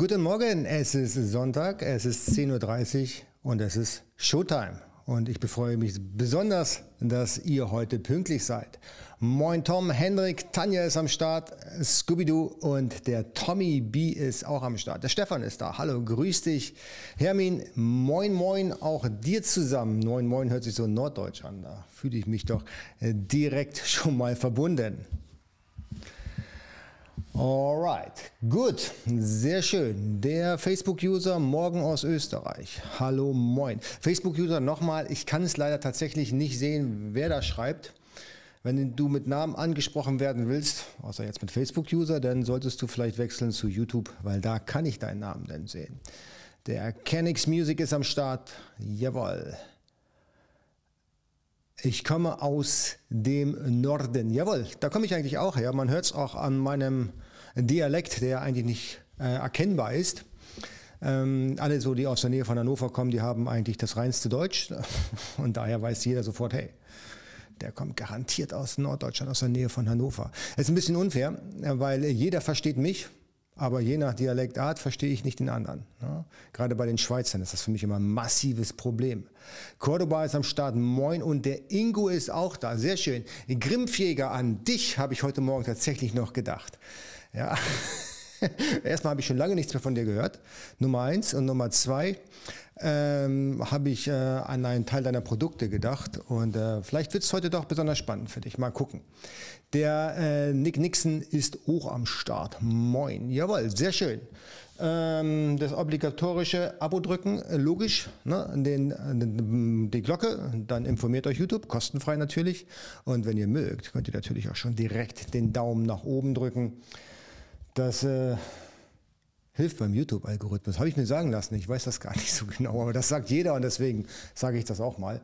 Guten Morgen, es ist Sonntag, es ist 10.30 Uhr und es ist Showtime. Und ich befreue mich besonders, dass ihr heute pünktlich seid. Moin Tom, Hendrik, Tanja ist am Start, Scooby-Doo und der Tommy B ist auch am Start. Der Stefan ist da. Hallo, grüß dich. Hermin, moin moin auch dir zusammen. Moin moin hört sich so norddeutsch an. Da fühle ich mich doch äh, direkt schon mal verbunden. Alright, gut, sehr schön. Der Facebook-User morgen aus Österreich. Hallo, moin. Facebook-User nochmal, ich kann es leider tatsächlich nicht sehen, wer da schreibt. Wenn du mit Namen angesprochen werden willst, außer jetzt mit Facebook-User, dann solltest du vielleicht wechseln zu YouTube, weil da kann ich deinen Namen dann sehen. Der Kenix Music ist am Start. Jawohl. Ich komme aus dem Norden. Jawohl, da komme ich eigentlich auch her. Man hört es auch an meinem Dialekt, der eigentlich nicht äh, erkennbar ist. Ähm, alle so, die aus der Nähe von Hannover kommen, die haben eigentlich das reinste Deutsch. Und daher weiß jeder sofort, hey, der kommt garantiert aus Norddeutschland, aus der Nähe von Hannover. Es ist ein bisschen unfair, weil jeder versteht mich aber je nach Dialektart verstehe ich nicht den anderen. Ne? Gerade bei den Schweizern ist das für mich immer ein massives Problem. Cordoba ist am Start, moin, und der Ingo ist auch da, sehr schön. Grimpfjäger, an dich habe ich heute Morgen tatsächlich noch gedacht. Ja. Erstmal habe ich schon lange nichts mehr von dir gehört. Nummer eins. Und Nummer zwei ähm, habe ich äh, an einen Teil deiner Produkte gedacht. Und äh, vielleicht wird es heute doch besonders spannend für dich. Mal gucken. Der äh, Nick Nixon ist hoch am Start. Moin. Jawohl, sehr schön. Ähm, das obligatorische Abo drücken, logisch. Ne? Den, den, die Glocke, dann informiert euch YouTube, kostenfrei natürlich. Und wenn ihr mögt, könnt ihr natürlich auch schon direkt den Daumen nach oben drücken. Das äh, hilft beim YouTube-Algorithmus. Habe ich mir sagen lassen. Ich weiß das gar nicht so genau, aber das sagt jeder und deswegen sage ich das auch mal.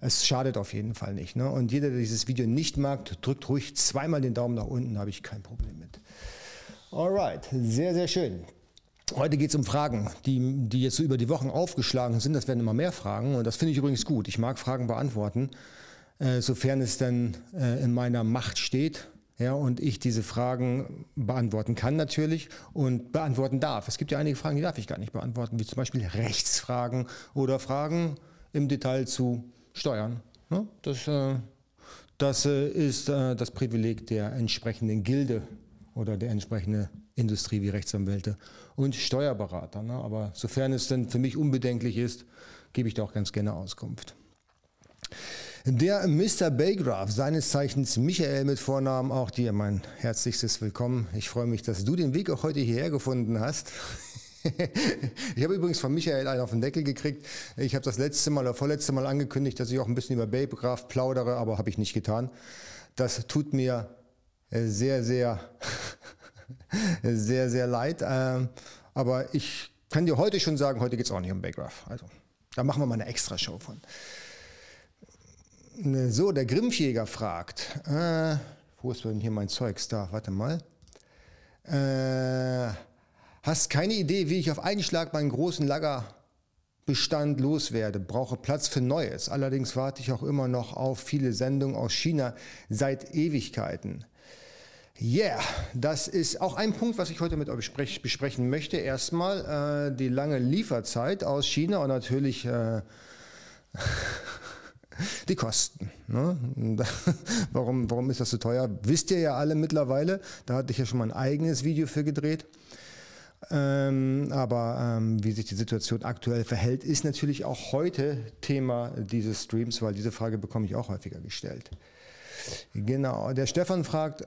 Es schadet auf jeden Fall nicht. Ne? Und jeder, der dieses Video nicht mag, drückt ruhig zweimal den Daumen nach unten, habe ich kein Problem mit. Alright, sehr, sehr schön. Heute geht es um Fragen, die, die jetzt so über die Wochen aufgeschlagen sind. Das werden immer mehr Fragen und das finde ich übrigens gut. Ich mag Fragen beantworten, äh, sofern es denn äh, in meiner Macht steht ja, und ich diese Fragen beantworten kann natürlich und beantworten darf. Es gibt ja einige Fragen, die darf ich gar nicht beantworten, wie zum Beispiel Rechtsfragen oder Fragen im Detail zu Steuern. Ne? Das, äh, das äh, ist äh, das Privileg der entsprechenden Gilde oder der entsprechenden Industrie wie Rechtsanwälte und Steuerberater. Ne? Aber sofern es denn für mich unbedenklich ist, gebe ich da auch ganz gerne Auskunft. Der Mr. Baygraph, seines Zeichens Michael mit Vornamen, auch dir mein herzlichstes Willkommen. Ich freue mich, dass du den Weg auch heute hierher gefunden hast. ich habe übrigens von Michael einen auf den Deckel gekriegt. Ich habe das letzte Mal oder vorletzte Mal angekündigt, dass ich auch ein bisschen über Baygraph plaudere, aber habe ich nicht getan. Das tut mir äh, sehr, sehr, sehr, sehr leid. Ähm, aber ich kann dir heute schon sagen, heute geht es auch nicht um Baygraph. Also, da machen wir mal eine extra Show von. Ne, so, der Grimmjäger fragt, äh, wo ist denn hier mein Zeugs? Da, warte mal. Äh, hast keine Idee, wie ich auf einen Schlag meinen großen Lagerbestand loswerde. Brauche Platz für Neues. Allerdings warte ich auch immer noch auf viele Sendungen aus China seit Ewigkeiten. Yeah, das ist auch ein Punkt, was ich heute mit euch besprechen möchte. Erstmal äh, die lange Lieferzeit aus China und natürlich äh, die Kosten. Ne? warum, warum ist das so teuer? Wisst ihr ja alle mittlerweile. Da hatte ich ja schon mal ein eigenes Video für gedreht. Ähm, aber ähm, wie sich die Situation aktuell verhält, ist natürlich auch heute Thema dieses Streams, weil diese Frage bekomme ich auch häufiger gestellt. Genau, der Stefan fragt,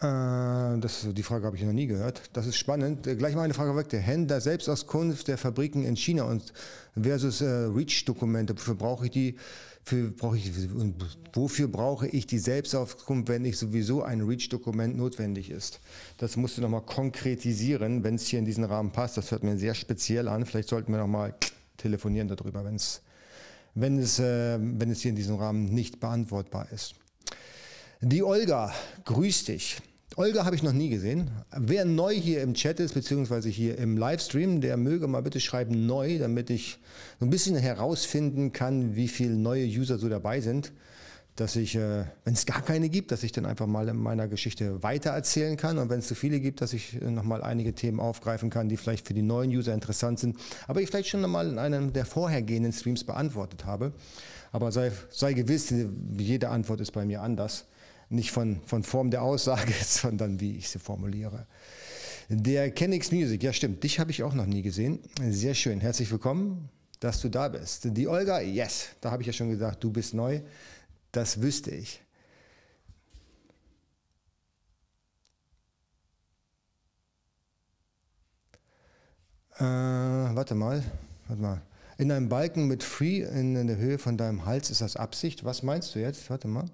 das, die Frage habe ich noch nie gehört. Das ist spannend. Äh, gleich mal eine Frage weg. Der Händler Selbstauskunft der Fabriken in China und versus äh, REACH-Dokumente. Wofür brauche ich die? Für, brauche ich, wofür brauche ich die Selbstauskunft, wenn nicht sowieso ein REACH-Dokument notwendig ist? Das musst du nochmal konkretisieren, wenn es hier in diesen Rahmen passt. Das hört mir sehr speziell an. Vielleicht sollten wir nochmal telefonieren darüber, wenn's, wenn, es, äh, wenn es hier in diesem Rahmen nicht beantwortbar ist. Die Olga, grüß dich. Olga habe ich noch nie gesehen. Wer neu hier im Chat ist, beziehungsweise hier im Livestream, der möge mal bitte schreiben neu, damit ich so ein bisschen herausfinden kann, wie viele neue User so dabei sind. dass ich, äh, wenn es gar keine gibt, dass ich dann einfach mal in meiner Geschichte weitererzählen kann und wenn es zu viele gibt, dass ich äh, nochmal einige Themen aufgreifen kann, die vielleicht für die neuen User interessant sind, aber ich vielleicht schon nochmal in einem der vorhergehenden Streams beantwortet habe. Aber sei, sei gewiss, jede Antwort ist bei mir anders. Nicht von, von Form der Aussage, sondern wie ich sie formuliere. Der Kenix Music, ja stimmt, dich habe ich auch noch nie gesehen. Sehr schön, herzlich willkommen, dass du da bist. Die Olga, yes, da habe ich ja schon gesagt, du bist neu. Das wüsste ich. Äh, warte mal, warte mal. In einem Balken mit Free in der Höhe von deinem Hals ist das Absicht. Was meinst du jetzt? Warte mal.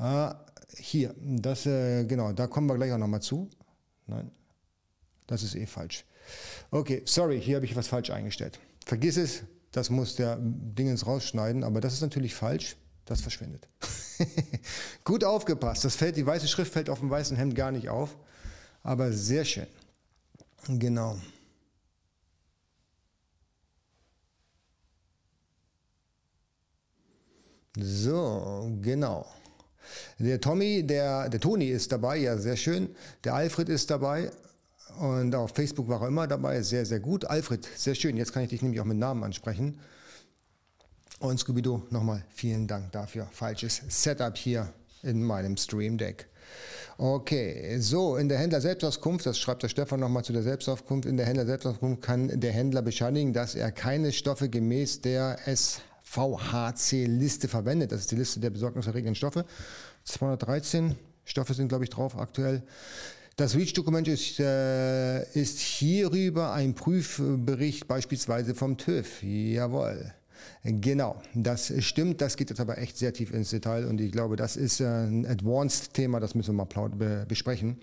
Ah, hier, das, äh, genau, da kommen wir gleich auch nochmal zu. Nein, das ist eh falsch. Okay, sorry, hier habe ich was falsch eingestellt. Vergiss es, das muss der Dingens rausschneiden, aber das ist natürlich falsch. Das verschwindet. Gut aufgepasst. Das fällt, die weiße Schrift fällt auf dem weißen Hemd gar nicht auf. Aber sehr schön. Genau. So, genau. Der Tommy, der, der Toni ist dabei, ja, sehr schön. Der Alfred ist dabei. Und auf Facebook war er immer dabei, sehr, sehr gut. Alfred, sehr schön. Jetzt kann ich dich nämlich auch mit Namen ansprechen. Und Scooby-Doo, nochmal vielen Dank dafür. Falsches Setup hier in meinem Stream Deck. Okay, so in der Händler Selbstauskunft, das schreibt der Stefan nochmal zu der Selbstauskunft, in der Händler Selbstauskunft kann der Händler bescheinigen, dass er keine Stoffe gemäß der SVHC-Liste verwendet. Das ist die Liste der besorgniserregenden Stoffe. 213 Stoffe sind, glaube ich, drauf aktuell. Das REACH-Dokument ist, äh, ist hierüber ein Prüfbericht beispielsweise vom TÜV. Jawohl. Genau, das stimmt. Das geht jetzt aber echt sehr tief ins Detail und ich glaube, das ist äh, ein Advanced-Thema, das müssen wir mal besprechen.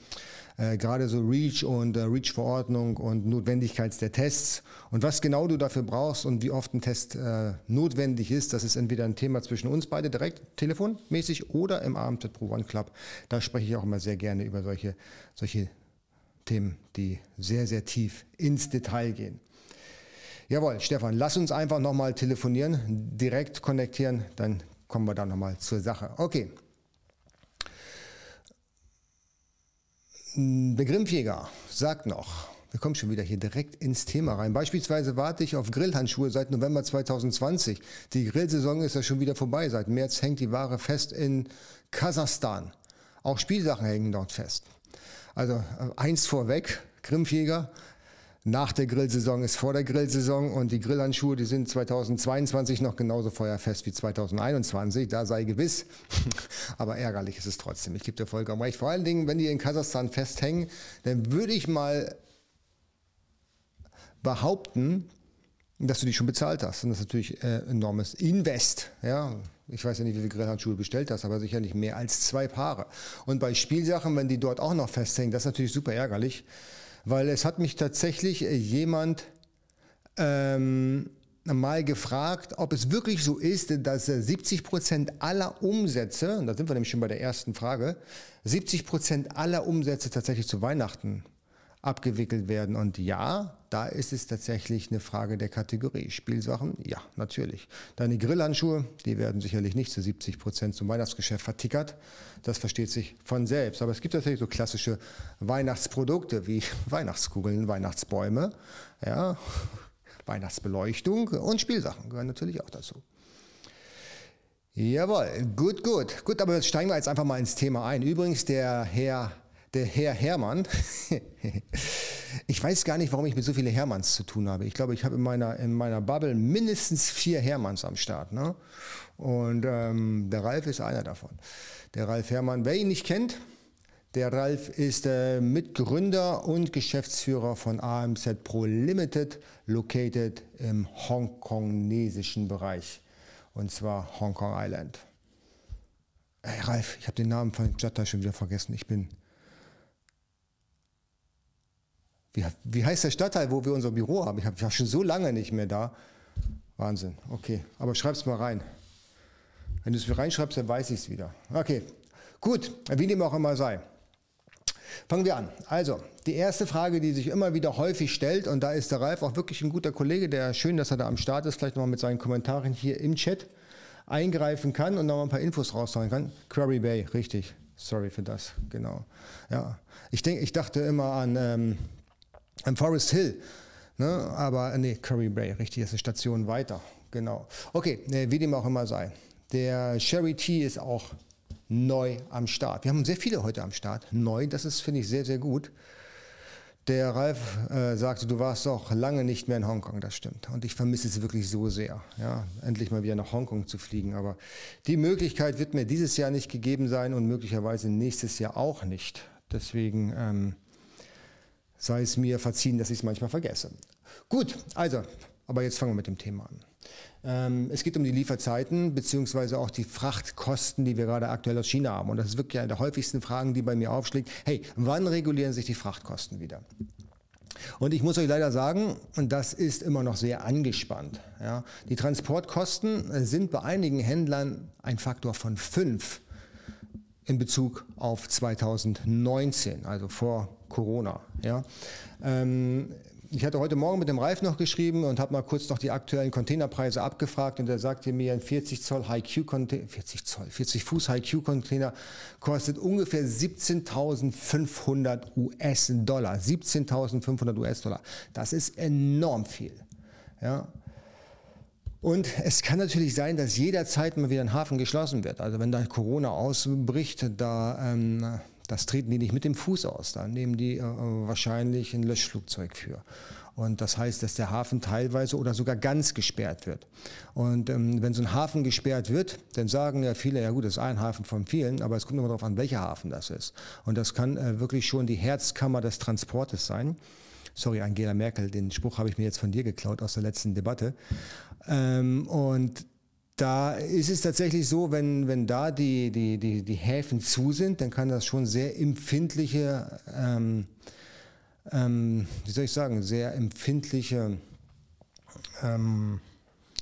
Äh, gerade so REACH und äh, REACH-Verordnung und Notwendigkeit der Tests und was genau du dafür brauchst und wie oft ein Test äh, notwendig ist, das ist entweder ein Thema zwischen uns beide direkt telefonmäßig oder im Abend Pro One Club. Da spreche ich auch immer sehr gerne über solche, solche Themen, die sehr, sehr tief ins Detail gehen. Jawohl, Stefan, lass uns einfach nochmal telefonieren, direkt konnektieren, dann kommen wir da nochmal zur Sache. Okay. Der Grimmjäger sagt noch, wir kommen schon wieder hier direkt ins Thema rein. Beispielsweise warte ich auf Grillhandschuhe seit November 2020. Die Grillsaison ist ja schon wieder vorbei. Seit März hängt die Ware fest in Kasachstan. Auch Spielsachen hängen dort fest. Also äh, eins vorweg, Grimmjäger, nach der Grillsaison ist vor der Grillsaison und die Grillhandschuhe, die sind 2022 noch genauso feuerfest wie 2021, da sei gewiss. Aber ärgerlich ist es trotzdem. Ich gebe dir vollkommen recht. Vor allen Dingen, wenn die in Kasachstan festhängen, dann würde ich mal behaupten, dass du die schon bezahlt hast. Und das ist natürlich äh, enormes Invest. Ja? Ich weiß ja nicht, wie viele Grillhandschuhe du bestellt hast, aber sicherlich mehr als zwei Paare. Und bei Spielsachen, wenn die dort auch noch festhängen, das ist natürlich super ärgerlich weil es hat mich tatsächlich äh, jemand ähm, mal gefragt, ob es wirklich so ist, dass 70 Prozent aller Umsätze, und da sind wir nämlich schon bei der ersten Frage, 70 Prozent aller Umsätze tatsächlich zu Weihnachten abgewickelt werden. Und ja, da ist es tatsächlich eine Frage der Kategorie. Spielsachen, ja, natürlich. Deine Grillhandschuhe, die werden sicherlich nicht zu 70 Prozent zum Weihnachtsgeschäft vertickert. Das versteht sich von selbst. Aber es gibt tatsächlich so klassische Weihnachtsprodukte wie Weihnachtskugeln, Weihnachtsbäume, ja, Weihnachtsbeleuchtung und Spielsachen gehören natürlich auch dazu. Jawohl, gut, gut. Gut, aber jetzt steigen wir jetzt einfach mal ins Thema ein. Übrigens, der Herr der Herr Hermann. ich weiß gar nicht, warum ich mit so vielen Hermanns zu tun habe. Ich glaube, ich habe in meiner, in meiner Bubble mindestens vier Hermanns am Start. Ne? Und ähm, der Ralf ist einer davon. Der Ralf Hermann, wer ihn nicht kennt, der Ralf ist äh, Mitgründer und Geschäftsführer von AMZ Pro Limited, located im hongkonesischen Bereich. Und zwar Hongkong Island. Hey Ralf, ich habe den Namen von Stadtteil schon wieder vergessen. Ich bin Wie, wie heißt der Stadtteil, wo wir unser Büro haben? Ich war schon so lange nicht mehr da. Wahnsinn. Okay, aber schreib's mal rein. Wenn du es reinschreibst, dann weiß ich es wieder. Okay, gut, wie dem auch immer sei. Fangen wir an. Also, die erste Frage, die sich immer wieder häufig stellt, und da ist der Ralf auch wirklich ein guter Kollege, der schön, dass er da am Start ist, vielleicht nochmal mit seinen Kommentaren hier im Chat. eingreifen kann und noch ein paar Infos raushauen kann. Quarry Bay, richtig. Sorry für das, genau. Ja, ich denke, ich dachte immer an, ähm, an Forest Hill, ne? aber nee, Curry Bay, richtig, ist eine Station weiter, genau. Okay, wie dem auch immer sei. Der Sherry Tea ist auch neu am Start. Wir haben sehr viele heute am Start, neu, das ist, finde ich, sehr, sehr gut. Der Ralf äh, sagte, du warst doch lange nicht mehr in Hongkong, das stimmt. Und ich vermisse es wirklich so sehr, ja, endlich mal wieder nach Hongkong zu fliegen. Aber die Möglichkeit wird mir dieses Jahr nicht gegeben sein und möglicherweise nächstes Jahr auch nicht. Deswegen ähm, sei es mir verziehen, dass ich es manchmal vergesse. Gut, also, aber jetzt fangen wir mit dem Thema an. Ähm, es geht um die Lieferzeiten beziehungsweise auch die Frachtkosten, die wir gerade aktuell aus China haben. Und das ist wirklich eine der häufigsten Fragen, die bei mir aufschlägt. Hey, wann regulieren sich die Frachtkosten wieder? Und ich muss euch leider sagen, das ist immer noch sehr angespannt. Ja. Die Transportkosten sind bei einigen Händlern ein Faktor von fünf in Bezug auf 2019, also vor Corona. Ja. Ähm, ich hatte heute Morgen mit dem Ralf noch geschrieben und habe mal kurz noch die aktuellen Containerpreise abgefragt und er sagte mir, ein 40 Zoll High-Q Container, 40 Zoll, 40 Fuß High-Q Container kostet ungefähr 17.500 US-Dollar. 17.500 US-Dollar. Das ist enorm viel. Ja. Und es kann natürlich sein, dass jederzeit mal wieder ein Hafen geschlossen wird. Also wenn da Corona ausbricht, da ähm, das treten die nicht mit dem Fuß aus. Da nehmen die äh, wahrscheinlich ein Löschflugzeug für. Und das heißt, dass der Hafen teilweise oder sogar ganz gesperrt wird. Und ähm, wenn so ein Hafen gesperrt wird, dann sagen ja viele, ja gut, das ist ein Hafen von vielen, aber es kommt immer darauf an, welcher Hafen das ist. Und das kann äh, wirklich schon die Herzkammer des Transportes sein. Sorry, Angela Merkel, den Spruch habe ich mir jetzt von dir geklaut aus der letzten Debatte. Ähm, und da ist es tatsächlich so, wenn, wenn da die, die, die, die Häfen zu sind, dann kann das schon sehr empfindliche, ähm, ähm, wie soll ich sagen, sehr empfindliche ähm,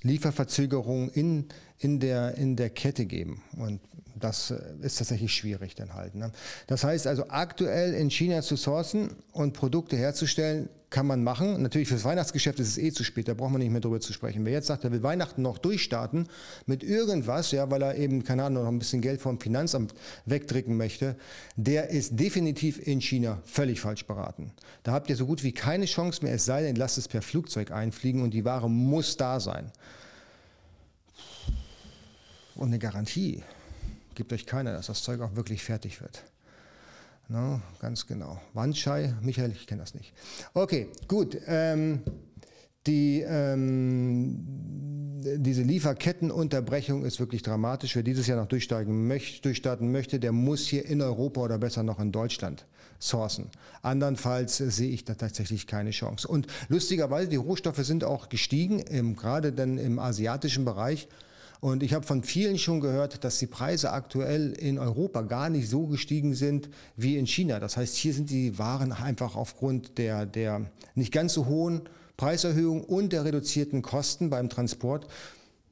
Lieferverzögerungen in, in, der, in der Kette geben. Und das äh, ist tatsächlich schwierig dann halt. Ne? Das heißt also aktuell in China zu sourcen und Produkte herzustellen, kann man machen. Natürlich fürs Weihnachtsgeschäft ist es eh zu spät, da braucht man nicht mehr drüber zu sprechen. Wer jetzt sagt, er will Weihnachten noch durchstarten mit irgendwas, ja, weil er eben, keine Ahnung, noch ein bisschen Geld vom Finanzamt wegdrücken möchte, der ist definitiv in China völlig falsch beraten. Da habt ihr so gut wie keine Chance mehr, es sei denn, lasst es per Flugzeug einfliegen und die Ware muss da sein. Und eine Garantie gibt euch keiner, dass das Zeug auch wirklich fertig wird. No, ganz genau. Wandschei, Michael, ich kenne das nicht. Okay, gut. Ähm, die, ähm, diese Lieferkettenunterbrechung ist wirklich dramatisch. Wer dieses Jahr noch durchsteigen möcht, durchstarten möchte, der muss hier in Europa oder besser noch in Deutschland sourcen. Andernfalls sehe ich da tatsächlich keine Chance. Und lustigerweise, die Rohstoffe sind auch gestiegen, im, gerade dann im asiatischen Bereich. Und ich habe von vielen schon gehört, dass die Preise aktuell in Europa gar nicht so gestiegen sind wie in China. Das heißt, hier sind die Waren einfach aufgrund der, der nicht ganz so hohen Preiserhöhung und der reduzierten Kosten beim Transport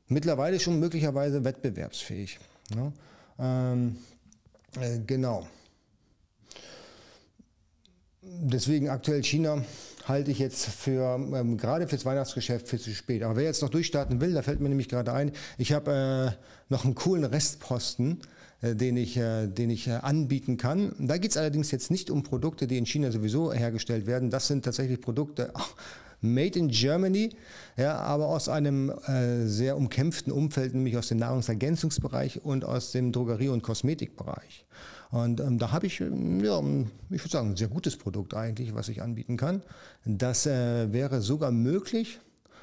mittlerweile schon möglicherweise wettbewerbsfähig. Ja, ähm, äh, genau. Deswegen aktuell China halte ich jetzt für, ähm, gerade fürs Weihnachtsgeschäft, für zu spät. Aber wer jetzt noch durchstarten will, da fällt mir nämlich gerade ein, ich habe äh, noch einen coolen Restposten, äh, den ich, äh, den ich äh, anbieten kann. Da geht es allerdings jetzt nicht um Produkte, die in China sowieso hergestellt werden. Das sind tatsächlich Produkte, ach, Made in Germany, ja, aber aus einem äh, sehr umkämpften Umfeld, nämlich aus dem Nahrungsergänzungsbereich und aus dem Drogerie- und Kosmetikbereich. Und ähm, da habe ich, ähm, ja, ich würde sagen, ein sehr gutes Produkt eigentlich, was ich anbieten kann. Das äh, wäre sogar möglich,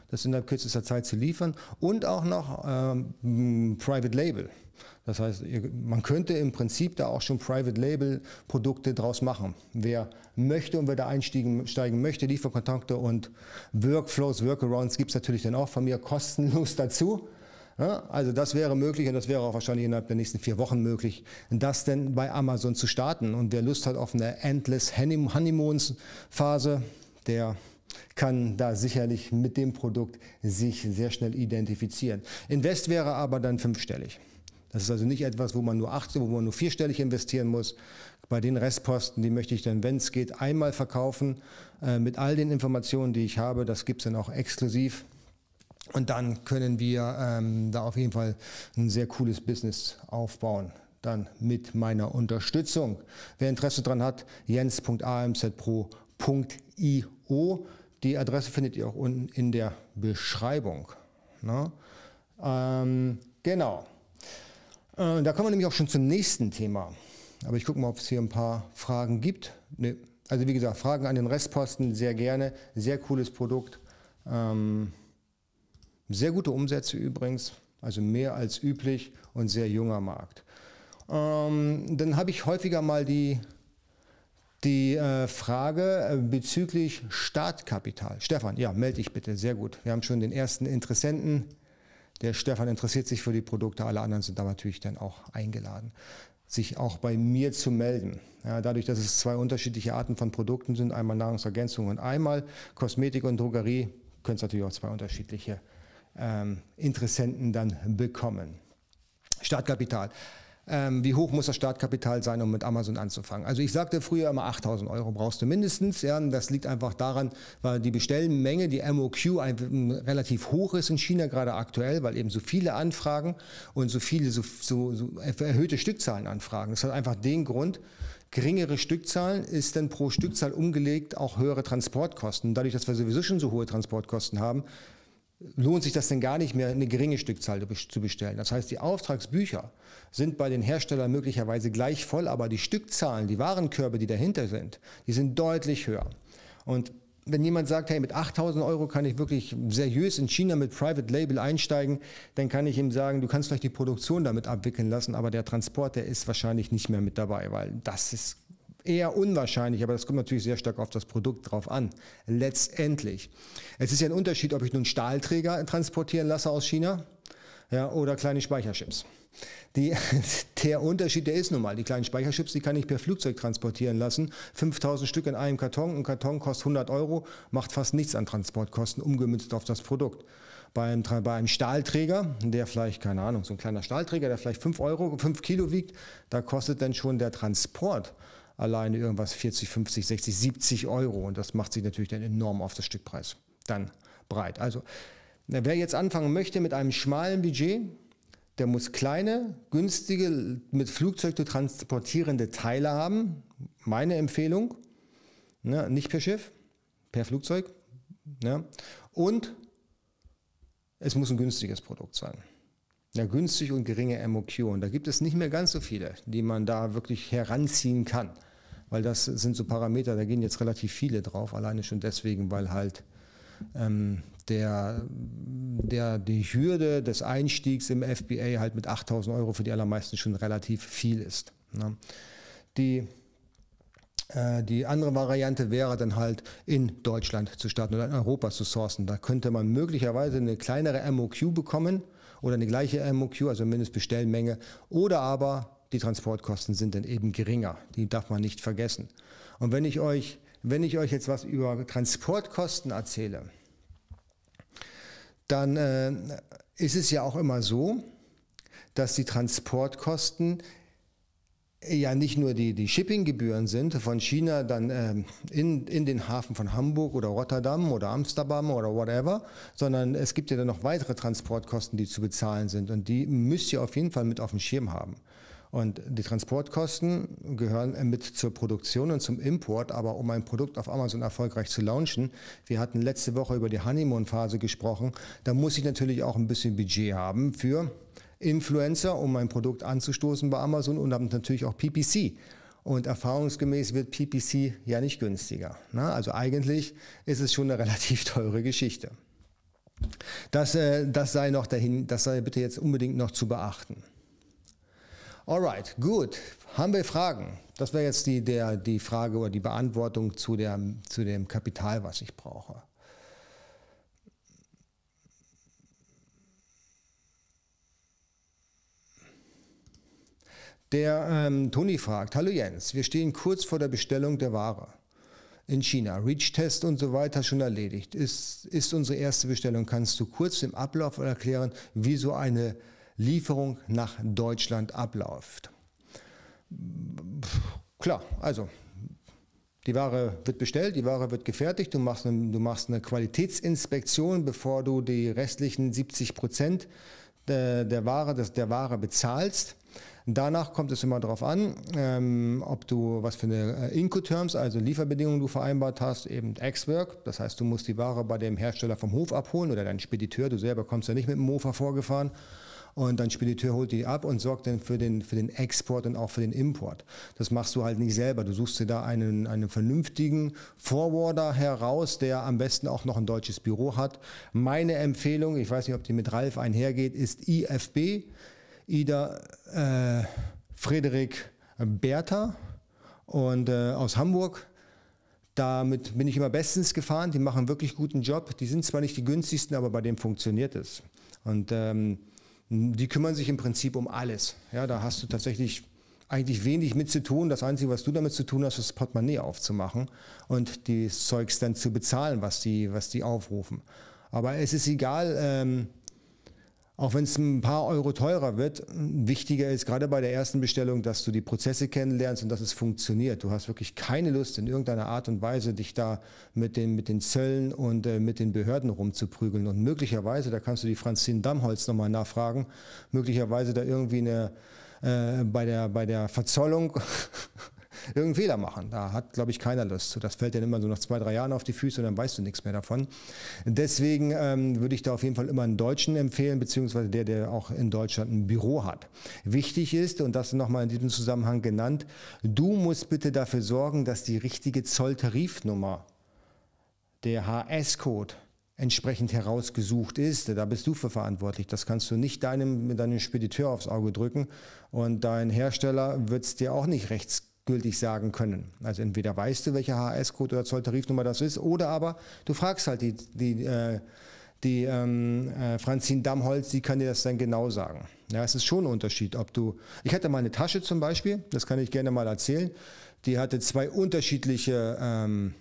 das innerhalb kürzester Zeit zu liefern und auch noch ähm, Private Label. Das heißt, man könnte im Prinzip da auch schon Private Label Produkte draus machen. Wer möchte und wer da einsteigen steigen möchte, Lieferkontakte und Workflows, Workarounds gibt es natürlich dann auch von mir kostenlos dazu. Ja, also das wäre möglich und das wäre auch wahrscheinlich innerhalb der nächsten vier Wochen möglich, das denn bei Amazon zu starten. Und wer Lust hat auf eine Endless Honeymoons Phase, der kann da sicherlich mit dem Produkt sich sehr schnell identifizieren. Invest wäre aber dann fünfstellig. Das ist also nicht etwas, wo man nur acht, wo man nur vierstellig investieren muss. Bei den Restposten, die möchte ich dann, wenn es geht, einmal verkaufen äh, mit all den Informationen, die ich habe. Das gibt es dann auch exklusiv Und dann können wir ähm, da auf jeden Fall ein sehr cooles Business aufbauen. Dann mit meiner Unterstützung. Wer Interesse daran hat, jens.amzpro.io. Die Adresse findet ihr auch unten in der Beschreibung. Na? Ähm, genau. Äh, da kommen wir nämlich auch schon zum nächsten Thema. Aber ich gucke mal, ob es hier ein paar Fragen gibt. Nee. Also wie gesagt, Fragen an den Restposten sehr gerne. Sehr cooles Produkt. Ähm, sehr gute Umsätze übrigens, also mehr als üblich und sehr junger Markt. Ähm, dann habe ich häufiger mal die, die äh, Frage äh, bezüglich Startkapital. Stefan, ja, melde dich bitte, sehr gut. Wir haben schon den ersten Interessenten. Der Stefan interessiert sich für die Produkte, alle anderen sind da natürlich dann auch eingeladen, sich auch bei mir zu melden. Ja, dadurch, dass es zwei unterschiedliche Arten von Produkten sind, einmal Nahrungsergänzung und einmal Kosmetik und Drogerie, können es natürlich auch zwei unterschiedliche ähm, Interessenten dann bekommen. Startkapital. Ähm, wie hoch muss das Startkapital sein, um mit Amazon anzufangen? Also ich sagte früher immer 8000 Euro brauchst du mindestens. Ja, das liegt einfach daran, weil die Bestellmenge, die MOQ relativ hoch ist in China gerade aktuell, weil eben so viele Anfragen und so viele so, so, so erhöhte Stückzahlen anfragen. Das hat einfach den Grund, geringere Stückzahlen ist dann pro Stückzahl umgelegt auch höhere Transportkosten. Dadurch, dass wir sowieso schon so hohe Transportkosten haben, lohnt sich das denn gar nicht mehr, eine geringe Stückzahl zu bestellen. Das heißt, die Auftragsbücher sind bei den Herstellern möglicherweise gleich voll, aber die Stückzahlen, die Warenkörbe, die dahinter sind, die sind deutlich höher. Und wenn jemand sagt, hey, mit 8000 Euro kann ich wirklich seriös in China mit Private Label einsteigen, dann kann ich ihm sagen, du kannst vielleicht die Produktion damit abwickeln lassen, aber der Transport, der ist wahrscheinlich nicht mehr mit dabei, weil das ist eher unwahrscheinlich, aber das kommt natürlich sehr stark auf das Produkt drauf an. Letztendlich. Es ist ja ein Unterschied, ob ich nun Stahlträger transportieren lasse aus China ja, oder kleine Speicherchips. Die, der Unterschied, der ist nun mal, die kleinen Speicherchips, die kann ich per Flugzeug transportieren lassen. 5000 Stück in einem Karton, ein Karton kostet 100 Euro, macht fast nichts an Transportkosten, umgemünzt auf das Produkt. Beim, bei einem Stahlträger, der vielleicht, keine Ahnung, so ein kleiner Stahlträger, der vielleicht 5 Euro, 5 Kilo wiegt, da kostet dann schon der Transport alleine irgendwas 40, 50, 60, 70 Euro. Und das macht sich natürlich dann enorm auf das Stückpreis dann breit. Also wer jetzt anfangen möchte mit einem schmalen Budget, der muss kleine, günstige, mit Flugzeug zu transportierende Teile haben. Meine Empfehlung. Ne, nicht per Schiff, per Flugzeug. Ne, und es muss ein günstiges Produkt sein. Ja, günstig und geringe MOQ. Und da gibt es nicht mehr ganz so viele, die man da wirklich heranziehen kann weil das sind so Parameter, da gehen jetzt relativ viele drauf, alleine schon deswegen, weil halt ähm, der, der, die Hürde des Einstiegs im FBA halt mit 8000 Euro für die allermeisten schon relativ viel ist. Ne? Die, äh, die andere Variante wäre dann halt in Deutschland zu starten oder in Europa zu sourcen. Da könnte man möglicherweise eine kleinere MOQ bekommen oder eine gleiche MOQ, also Mindestbestellmenge, oder aber die Transportkosten sind dann eben geringer. Die darf man nicht vergessen. Und wenn ich euch, wenn ich euch jetzt was über Transportkosten erzähle, dann äh, ist es ja auch immer so, dass die Transportkosten ja nicht nur die, die Shippinggebühren sind von China dann ähm, in, in den Hafen von Hamburg oder Rotterdam oder Amsterdam oder whatever, sondern es gibt ja dann noch weitere Transportkosten, die zu bezahlen sind und die müsst ihr auf jeden Fall mit auf dem Schirm haben. Und die Transportkosten gehören mit zur Produktion und zum Import, aber um ein Produkt auf Amazon erfolgreich zu launchen, wir hatten letzte Woche über die Honeymoon-Phase gesprochen, da muss ich natürlich auch ein bisschen Budget haben für Influencer, um mein Produkt anzustoßen bei Amazon und dann natürlich auch PPC. Und erfahrungsgemäß wird PPC ja nicht günstiger. Na, also eigentlich ist es schon eine relativ teure Geschichte. Das, äh, das sei noch dahin, das sei bitte jetzt unbedingt noch zu beachten. Alright, gut. Haben wir Fragen? Das wäre jetzt die, der, die Frage oder die Beantwortung zu, der, zu dem Kapital, was ich brauche. Der ähm, Toni fragt, hallo Jens, wir stehen kurz vor der Bestellung der Ware in China. Reach-Test und so weiter schon erledigt. Ist, ist unsere erste Bestellung. Kannst du kurz im Ablauf erklären, wie so eine Lieferung nach Deutschland abläuft. Klar, also Die Ware wird bestellt, die Ware wird gefertigt, du machst eine, du machst eine Qualitätsinspektion, bevor du die restlichen 70 Prozent der, der, Ware, der Ware bezahlst. Danach kommt es immer darauf an, ähm, ob du was für eine äh, Incoterms, also Lieferbedingungen du vereinbart hast, eben Ex-Work. Das heißt, du musst die Ware bei dem Hersteller vom Hof abholen oder dein Spediteur. Du selber kommst ja nicht mit dem Mofa vorgefahren. Und dein Spediteur holt die ab und sorgt dann für den, für den Export und auch für den Import. Das machst du halt nicht selber. Du suchst dir da einen, einen vernünftigen Forwarder heraus, der am besten auch noch ein deutsches Büro hat. Meine Empfehlung, ich weiß nicht, ob die mit Ralf einhergeht, ist IFB. Ida äh, Frederik Bertha und äh, aus Hamburg. Damit bin ich immer bestens gefahren. Die machen wirklich guten Job. Die sind zwar nicht die günstigsten, aber bei dem funktioniert es. Und ähm, die kümmern sich im Prinzip um alles. Ja, da hast du tatsächlich eigentlich wenig mit zu tun. Das Einzige, was du damit zu tun hast, ist das Portemonnaie aufzumachen und die Zeugs dann zu bezahlen, was die, was die aufrufen. Aber es ist egal, ähm, auch wenn es ein paar Euro teurer wird, wichtiger ist gerade bei der ersten Bestellung, dass du die Prozesse kennenlernst und dass es funktioniert. Du hast wirklich keine Lust in irgendeiner Art und Weise, dich da mit den, mit den Zöllen und äh, mit den Behörden rumzuprügeln. Und möglicherweise, da kannst du die Franzine Damholz nochmal nachfragen, möglicherweise da irgendwie eine, äh, bei, der, bei der Verzollung irgendeinen Fehler machen. Da hat, glaube ich, keiner Lust zu. Das fällt dann immer so nach zwei, drei Jahren auf die Füße und dann weißt du nichts mehr davon. Deswegen ähm, würde ich da auf jeden Fall immer einen Deutschen empfehlen, beziehungsweise der, der auch in Deutschland ein Büro hat. Wichtig ist, und das nochmal in diesem Zusammenhang genannt, du musst bitte dafür sorgen, dass die richtige Zolltarifnummer, der HS-Code, entsprechend herausgesucht ist. Da bist du für verantwortlich. Das kannst du nicht deinem, deinem Spediteur aufs Auge drücken und dein Hersteller wird es dir auch nicht rechts gültig sagen können. Also entweder weißt du, welcher HS-Code oder Zolltarifnummer das ist, oder aber du fragst halt die, die, äh, die ähm, äh, Franzin Damholz, die kann dir das dann genau sagen. Ja, es ist schon ein Unterschied, ob du. Ich hatte mal eine Tasche zum Beispiel, das kann ich gerne mal erzählen. Die hatte zwei unterschiedliche ähm,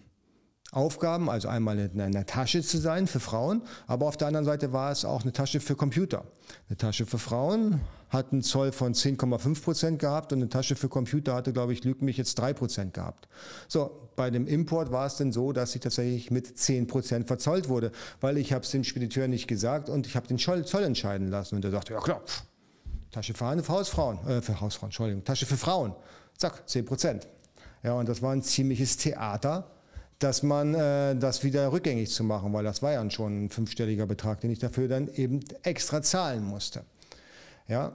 Aufgaben, also einmal in einer Tasche zu sein für Frauen, aber auf der anderen Seite war es auch eine Tasche für Computer. Eine Tasche für Frauen hat einen Zoll von 10,5 Prozent gehabt und eine Tasche für Computer hatte, glaube ich, lügt mich jetzt 3 Prozent gehabt. So, bei dem Import war es dann so, dass ich tatsächlich mit 10 Prozent verzollt wurde, weil ich habe es dem Spediteur nicht gesagt und ich habe den Zoll entscheiden lassen und er sagte, ja klar, Tasche für, Hausfrauen, äh, für Hausfrauen, Entschuldigung, Tasche für Frauen, zack, 10 Prozent. Ja, und das war ein ziemliches Theater dass man äh, das wieder rückgängig zu machen, weil das war ja schon ein fünfstelliger Betrag, den ich dafür dann eben extra zahlen musste. Ja,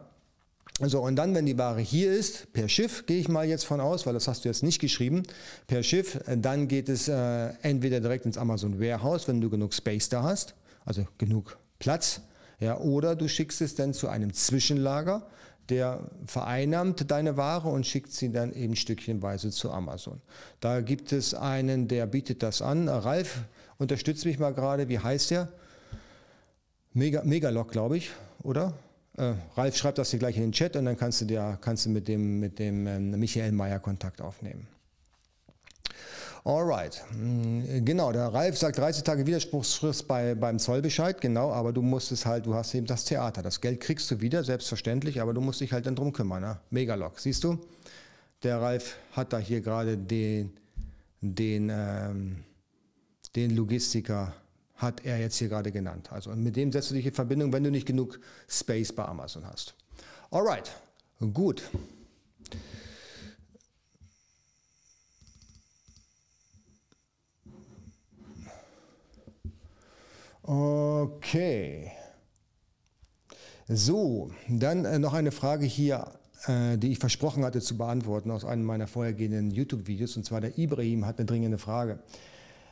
so, und dann, wenn die Ware hier ist, per Schiff, gehe ich mal jetzt von aus, weil das hast du jetzt nicht geschrieben, per Schiff, dann geht es äh, entweder direkt ins Amazon Warehouse, wenn du genug Space da hast, also genug Platz, ja, oder du schickst es dann zu einem Zwischenlager, der vereinnahmt deine Ware und schickt sie dann eben stückchenweise zu Amazon. Da gibt es einen, der bietet das an. Ralf, unterstützt mich mal gerade, wie heißt der? Mega, Megalog, glaube ich, oder? Äh, Ralf schreibt das hier gleich in den Chat und dann kannst du, dir, kannst du mit dem, mit dem ähm, Michael Meyer Kontakt aufnehmen. Alright, mm, genau, der Ralf sagt 30 Tage Widerspruchsfrist bei, beim Zollbescheid, genau, aber du musst es halt, du hast eben das Theater. Das Geld kriegst du wieder, selbstverständlich, aber du musst dich halt dann drum kümmern. Ne? Megalog, siehst du? Der Ralf hat da hier gerade den, den, ähm, den Logistiker, hat er jetzt hier gerade genannt. Also mit dem setzt du dich in Verbindung, wenn du nicht genug Space bei Amazon hast. Alright, gut. Okay. So, dann äh, noch eine Frage hier, äh, die ich versprochen hatte zu beantworten aus einem meiner vorhergehenden YouTube-Videos. Und zwar der Ibrahim hat eine dringende Frage.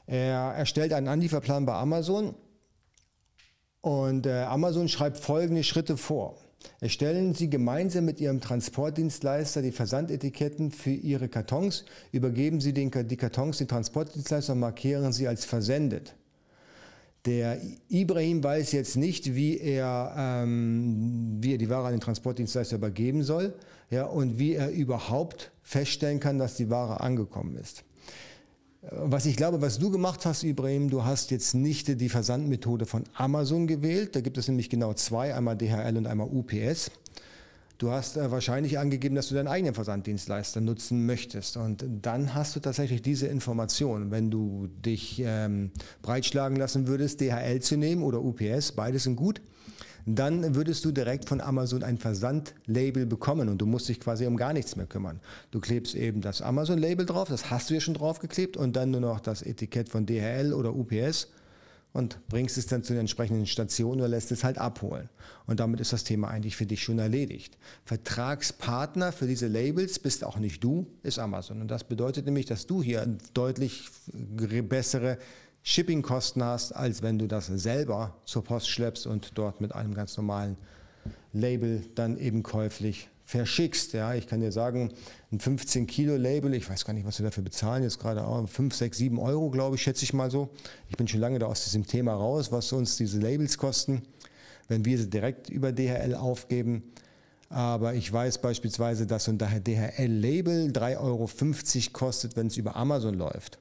Er erstellt einen Anlieferplan bei Amazon und äh, Amazon schreibt folgende Schritte vor. Erstellen Sie gemeinsam mit Ihrem Transportdienstleister die Versandetiketten für Ihre Kartons, übergeben Sie den, die Kartons den Transportdienstleister und markieren sie als versendet. Der Ibrahim weiß jetzt nicht, wie er, ähm, wie er die Ware an den Transportdienstleister übergeben soll ja, und wie er überhaupt feststellen kann, dass die Ware angekommen ist. Was ich glaube, was du gemacht hast, Ibrahim, du hast jetzt nicht die Versandmethode von Amazon gewählt. Da gibt es nämlich genau zwei, einmal DHL und einmal UPS. Du hast äh, wahrscheinlich angegeben, dass du deinen eigenen Versanddienstleister nutzen möchtest. Und dann hast du tatsächlich diese Information. Wenn du dich ähm, breitschlagen lassen würdest, DHL zu nehmen oder UPS, beides sind gut, dann würdest du direkt von Amazon ein Versandlabel bekommen und du musst dich quasi um gar nichts mehr kümmern. Du klebst eben das Amazon-Label drauf, das hast du ja schon draufgeklebt und dann nur noch das Etikett von DHL oder UPS und bringst es dann zu den entsprechenden Stationen oder lässt es halt abholen. Und damit ist das Thema eigentlich für dich schon erledigt. Vertragspartner für diese Labels bist auch nicht du, ist Amazon. Und das bedeutet nämlich, dass du hier deutlich bessere Shippingkosten hast, als wenn du das selber zur Post schleppst und dort mit einem ganz normalen Label dann eben käuflich verschickst. Ja, ich kann dir sagen, ein 15 Kilo Label, ich weiß gar nicht, was wir dafür bezahlen, jetzt gerade auch 5, 6, 7 Euro, glaube ich, schätze ich mal so. Ich bin schon lange da aus diesem Thema raus, was uns diese Labels kosten, wenn wir sie direkt über DHL aufgeben. Aber ich weiß beispielsweise, dass so ein DHL-Label 3,50 Euro kostet, wenn es über Amazon läuft.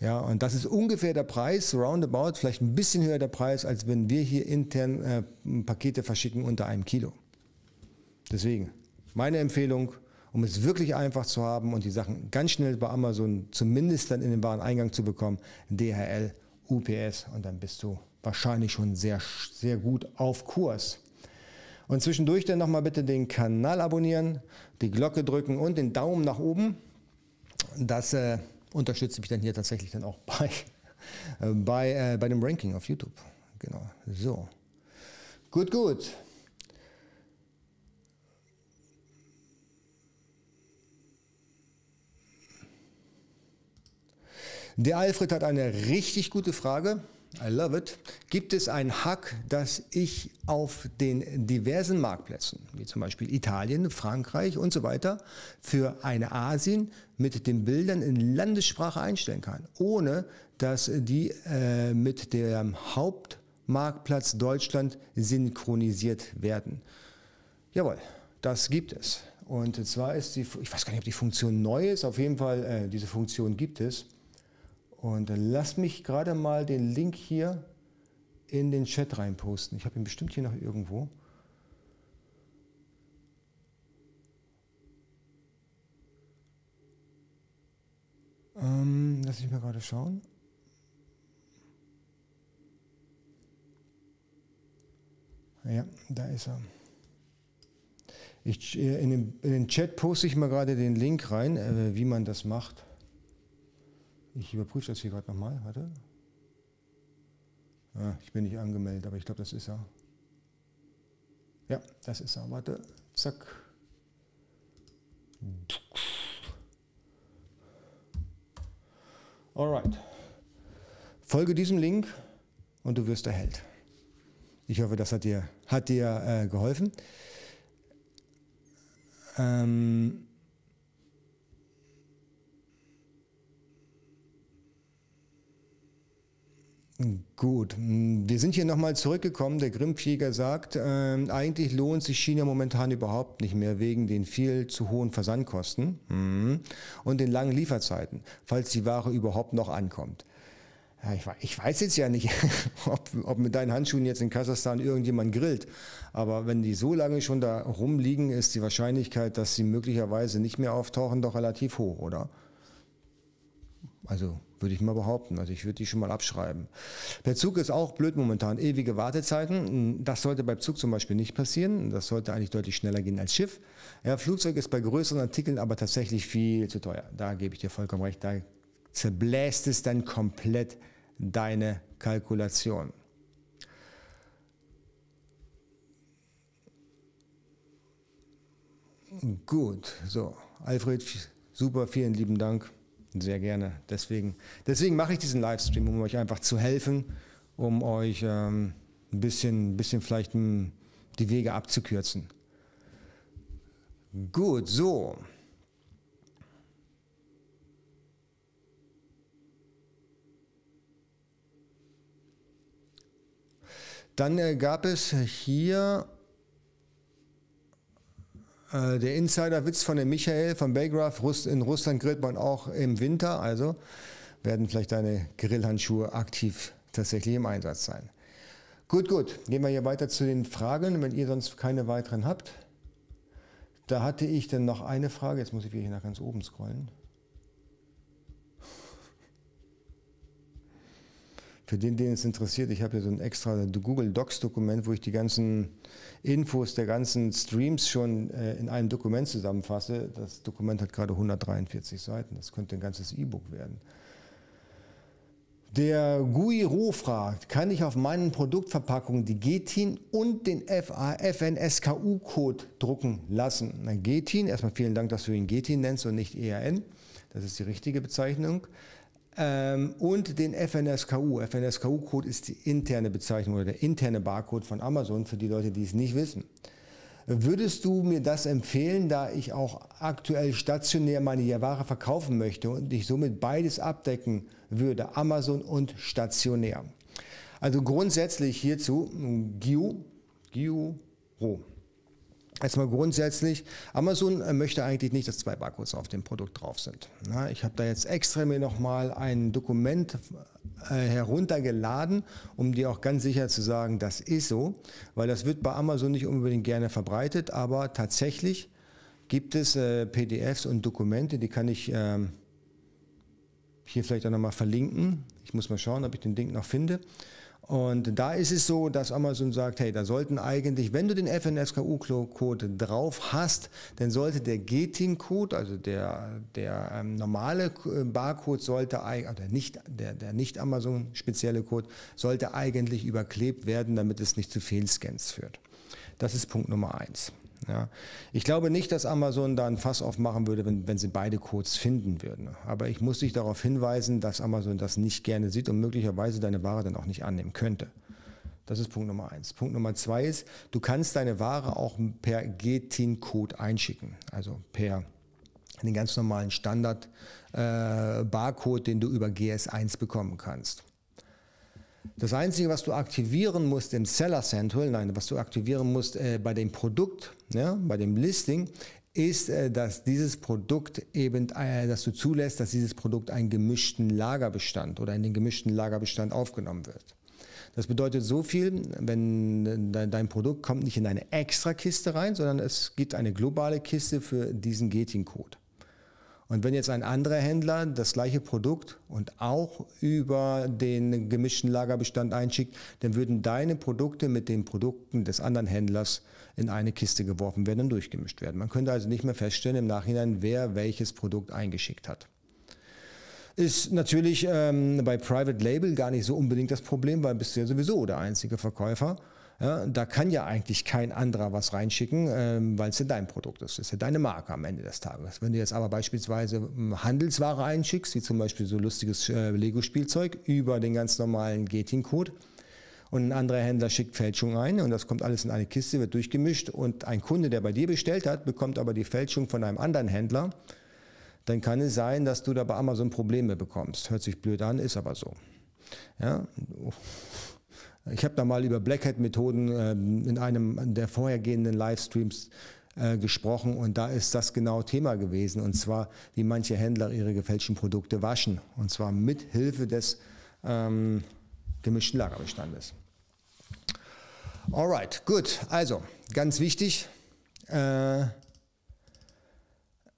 Ja, und das ist ungefähr der Preis, roundabout, vielleicht ein bisschen höher der Preis, als wenn wir hier intern äh, Pakete verschicken unter einem Kilo. Deswegen, meine Empfehlung, um es wirklich einfach zu haben und die Sachen ganz schnell bei Amazon zumindest dann in den Wareneingang zu bekommen, DHL, UPS und dann bist du wahrscheinlich schon sehr, sehr gut auf Kurs. Und zwischendurch dann nochmal bitte den Kanal abonnieren, die Glocke drücken und den Daumen nach oben. Das äh, unterstützt mich dann hier tatsächlich dann auch bei, äh, bei, äh, bei dem Ranking auf YouTube. Genau, so. Gut, gut. Der Alfred hat eine richtig gute Frage. I love it. Gibt es ein Hack, das ich auf den diversen Marktplätzen, wie zum Beispiel Italien, Frankreich und so weiter, für eine Asien mit den Bildern in Landessprache einstellen kann, ohne dass die äh, mit dem Hauptmarktplatz Deutschland synchronisiert werden? Jawohl, das gibt es. Und zwar ist die, ich weiß gar nicht, ob die Funktion neu ist, auf jeden Fall, äh, diese Funktion gibt es. Und lass mich gerade mal den Link hier in den Chat reinposten. Ich habe ihn bestimmt hier noch irgendwo. Ähm, lass ich mal gerade schauen. Ja, da ist er. Ich, äh, in, den, in den Chat poste ich mal gerade den Link rein, äh, wie man das macht. Ich überprüfe das hier gerade nochmal. Warte. Ah, ich bin nicht angemeldet, aber ich glaube, das ist er. Ja, das ist er. Warte. Zack. Alright. Folge diesem Link und du wirst erhellt. Ich hoffe, das hat dir, hat dir äh, geholfen. Ähm, Gut, wir sind hier nochmal zurückgekommen. Der Grimmflieger sagt, äh, eigentlich lohnt sich China momentan überhaupt nicht mehr wegen den viel zu hohen Versandkosten mhm. und den langen Lieferzeiten, falls die Ware überhaupt noch ankommt. Ich, ich, weiß jetzt ja nicht, ob, ob, mit deinen Handschuhen jetzt in Kasachstan irgendjemand grillt, aber wenn die so lange schon da rumliegen, ist die Wahrscheinlichkeit, dass sie möglicherweise nicht mehr auftauchen, doch relativ hoch, oder? Also würde ich mal behaupten. Also ich würde die schon mal abschreiben. Der Zug ist auch blöd momentan. Ewige Wartezeiten. Das sollte beim Zug zum Beispiel nicht passieren. Das sollte eigentlich deutlich schneller gehen als Schiff. Ja, Flugzeug ist bei größeren Artikeln aber tatsächlich viel zu teuer. Da gebe ich dir vollkommen recht. Da zerbläst es dann komplett deine Kalkulation. Gut, so. Alfred, super, vielen lieben Dank. Sehr gerne. Deswegen, deswegen mache ich diesen Livestream, um euch einfach zu helfen, um euch ähm, ein bisschen, bisschen vielleicht m, die Wege abzukürzen. Gut, so. Dann äh, gab es hier äh, der Insider-Witz von dem Michael von Baygraph, in Russland grillt man auch im Winter, also werden vielleicht deine Grillhandschuhe aktiv tatsächlich im Einsatz sein. Gut, gut, gehen wir hier weiter zu den Fragen, wenn ihr sonst keine weiteren habt. da hatte ich dann noch eine Frage. Jetzt muss ich wieder hier nach ganz oben scrollen. Für den, den es interessiert, ich habe hier so ein extra Google Docs Dokument, wo ich die ganzen Infos der ganzen Streams schon äh, in einem Dokument zusammenfasse. Das Dokument hat gerade 143 Seiten. Das könnte ein ganzes E-Book werden. Der Guiro fragt, kann ich auf meinen Produktverpackungen die GTIN und den FNSKU-Code drucken lassen? Na, GTIN, erstmal vielen Dank, dass du ihn GTIN nennst und nicht ERN. Das ist die richtige Bezeichnung ähm, und den FNSKU. FNSKU-Code ist die interne Bezeichnung oder der interne Barcode von Amazon für die Leute, die es nicht wissen. Würdest du mir das empfehlen, da ich auch aktuell stationär meine Ware verkaufen möchte und ich somit beides abdecken würde, Amazon und stationär? Also grundsätzlich hierzu GIU, GIU, Ro. Erstmal grundsätzlich, Amazon äh, möchte eigentlich nicht, dass zwei Barcodes auf dem Produkt drauf sind. ich habe da jetzt extra mir nochmal ein Dokument äh, heruntergeladen, um dir auch ganz sicher zu sagen, das ist so, weil das wird bei Amazon nicht unbedingt gerne verbreitet, aber tatsächlich gibt es äh, PDFs und Dokumente, die kann ich ähm, hier vielleicht auch nochmal verlinken. Ich muss mal schauen, ob ich den Link noch finde. Und da ist es so, dass Amazon sagt, hey, da sollten eigentlich, wenn du den FNSKU-Code drauf hast, dann sollte der GTIN-Code, also der, der ähm, normale äh, Barcode sollte, oder nicht, der, der nicht Amazon-spezielle Code, sollte eigentlich überklebt werden, damit es nicht zu Fehlscans führt. Das ist Punkt Nummer eins. Ja. Ich glaube nicht, dass Amazon da ein Fass aufmachen würde, wenn, wenn sie beide Codes finden würden. Aber ich muss dich darauf hinweisen, dass Amazon das nicht gerne sieht und möglicherweise deine Ware dann auch nicht annehmen könnte. Das ist Punkt Nummer eins. Punkt Nummer zwei ist, du kannst deine Ware auch per GTIN-Code einschicken, also per den ganz normalen Standard-Barcode, äh, den du über GS1 bekommen kannst. Das Einzige, was du aktivieren musst im Seller Central, nein, was du aktivieren musst äh, bei dem Produkt, ja, bei dem Listing, ist, äh, dass dieses Produkt eben, äh, dass du zulässt, dass dieses Produkt einen gemischten Lagerbestand oder in den gemischten Lagerbestand aufgenommen wird. Das bedeutet so viel, wenn dein Produkt kommt nicht in eine extra Kiste rein, sondern es gibt eine globale Kiste für diesen Gating-Code. Und wenn jetzt ein anderer Händler das gleiche Produkt und auch über den gemischten Lagerbestand einschickt, dann würden deine Produkte mit den Produkten des anderen Händlers in eine Kiste geworfen werden und durchgemischt werden. Man könnte also nicht mehr feststellen im Nachhinein, wer welches Produkt eingeschickt hat. Ist natürlich ähm, bei Private Label gar nicht so unbedingt das Problem, weil bist du ja sowieso der einzige Verkäufer. Ja, da kann ja eigentlich kein anderer was reinschicken, ähm, weil es ja dein Produkt ist. Das ist ja deine Marke am Ende des Tages. Wenn du jetzt aber beispielsweise ähm, Handelsware einschickst, wie zum Beispiel so lustiges äh, Lego-Spielzeug über den ganz normalen Gating-Code, und ein anderer Händler schickt Fälschung ein und das kommt alles in eine Kiste, wird durchgemischt und ein Kunde, der bei dir bestellt hat, bekommt aber die Fälschung von einem anderen Händler, dann kann es sein, dass du da bei Amazon Probleme bekommst. Hört sich blöd an, ist aber so. Ja, ich habe da mal über Black Hat-Methoden ähm, in einem der vorhergehenden Livestreams äh, gesprochen und da ist das genau Thema gewesen und zwar, wie manche Händler ihre gefälschten Produkte waschen und zwar mit Hilfe des ähm, gemischten Lagerbestandes. Alright, gut. Also, ganz wichtig, äh,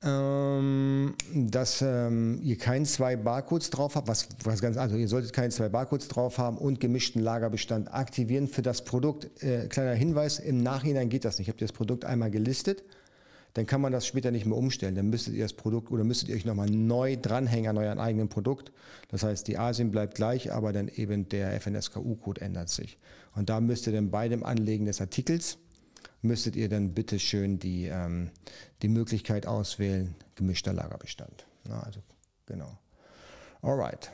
ähm, dass ähm, ihr keinen zwei Barcodes drauf habt, was, was ganz, also ihr solltet keine zwei Barcodes drauf haben und gemischten Lagerbestand aktivieren für das Produkt. Äh, kleiner Hinweis, im Nachhinein geht das nicht. Habt ihr das Produkt einmal gelistet, dann kann man das später nicht mehr umstellen. Dann müsstet ihr das Produkt oder müsstet ihr euch nochmal neu dranhängen an euren eigenen Produkt. Das heißt, die ASIN bleibt gleich, aber dann eben der FNSKU-Code ändert sich. Und da müsst ihr dann bei dem Anlegen des Artikels müsstet ihr dann bitte schön die, ähm, die Möglichkeit auswählen, gemischter Lagerbestand. Na, also, genau. Alright.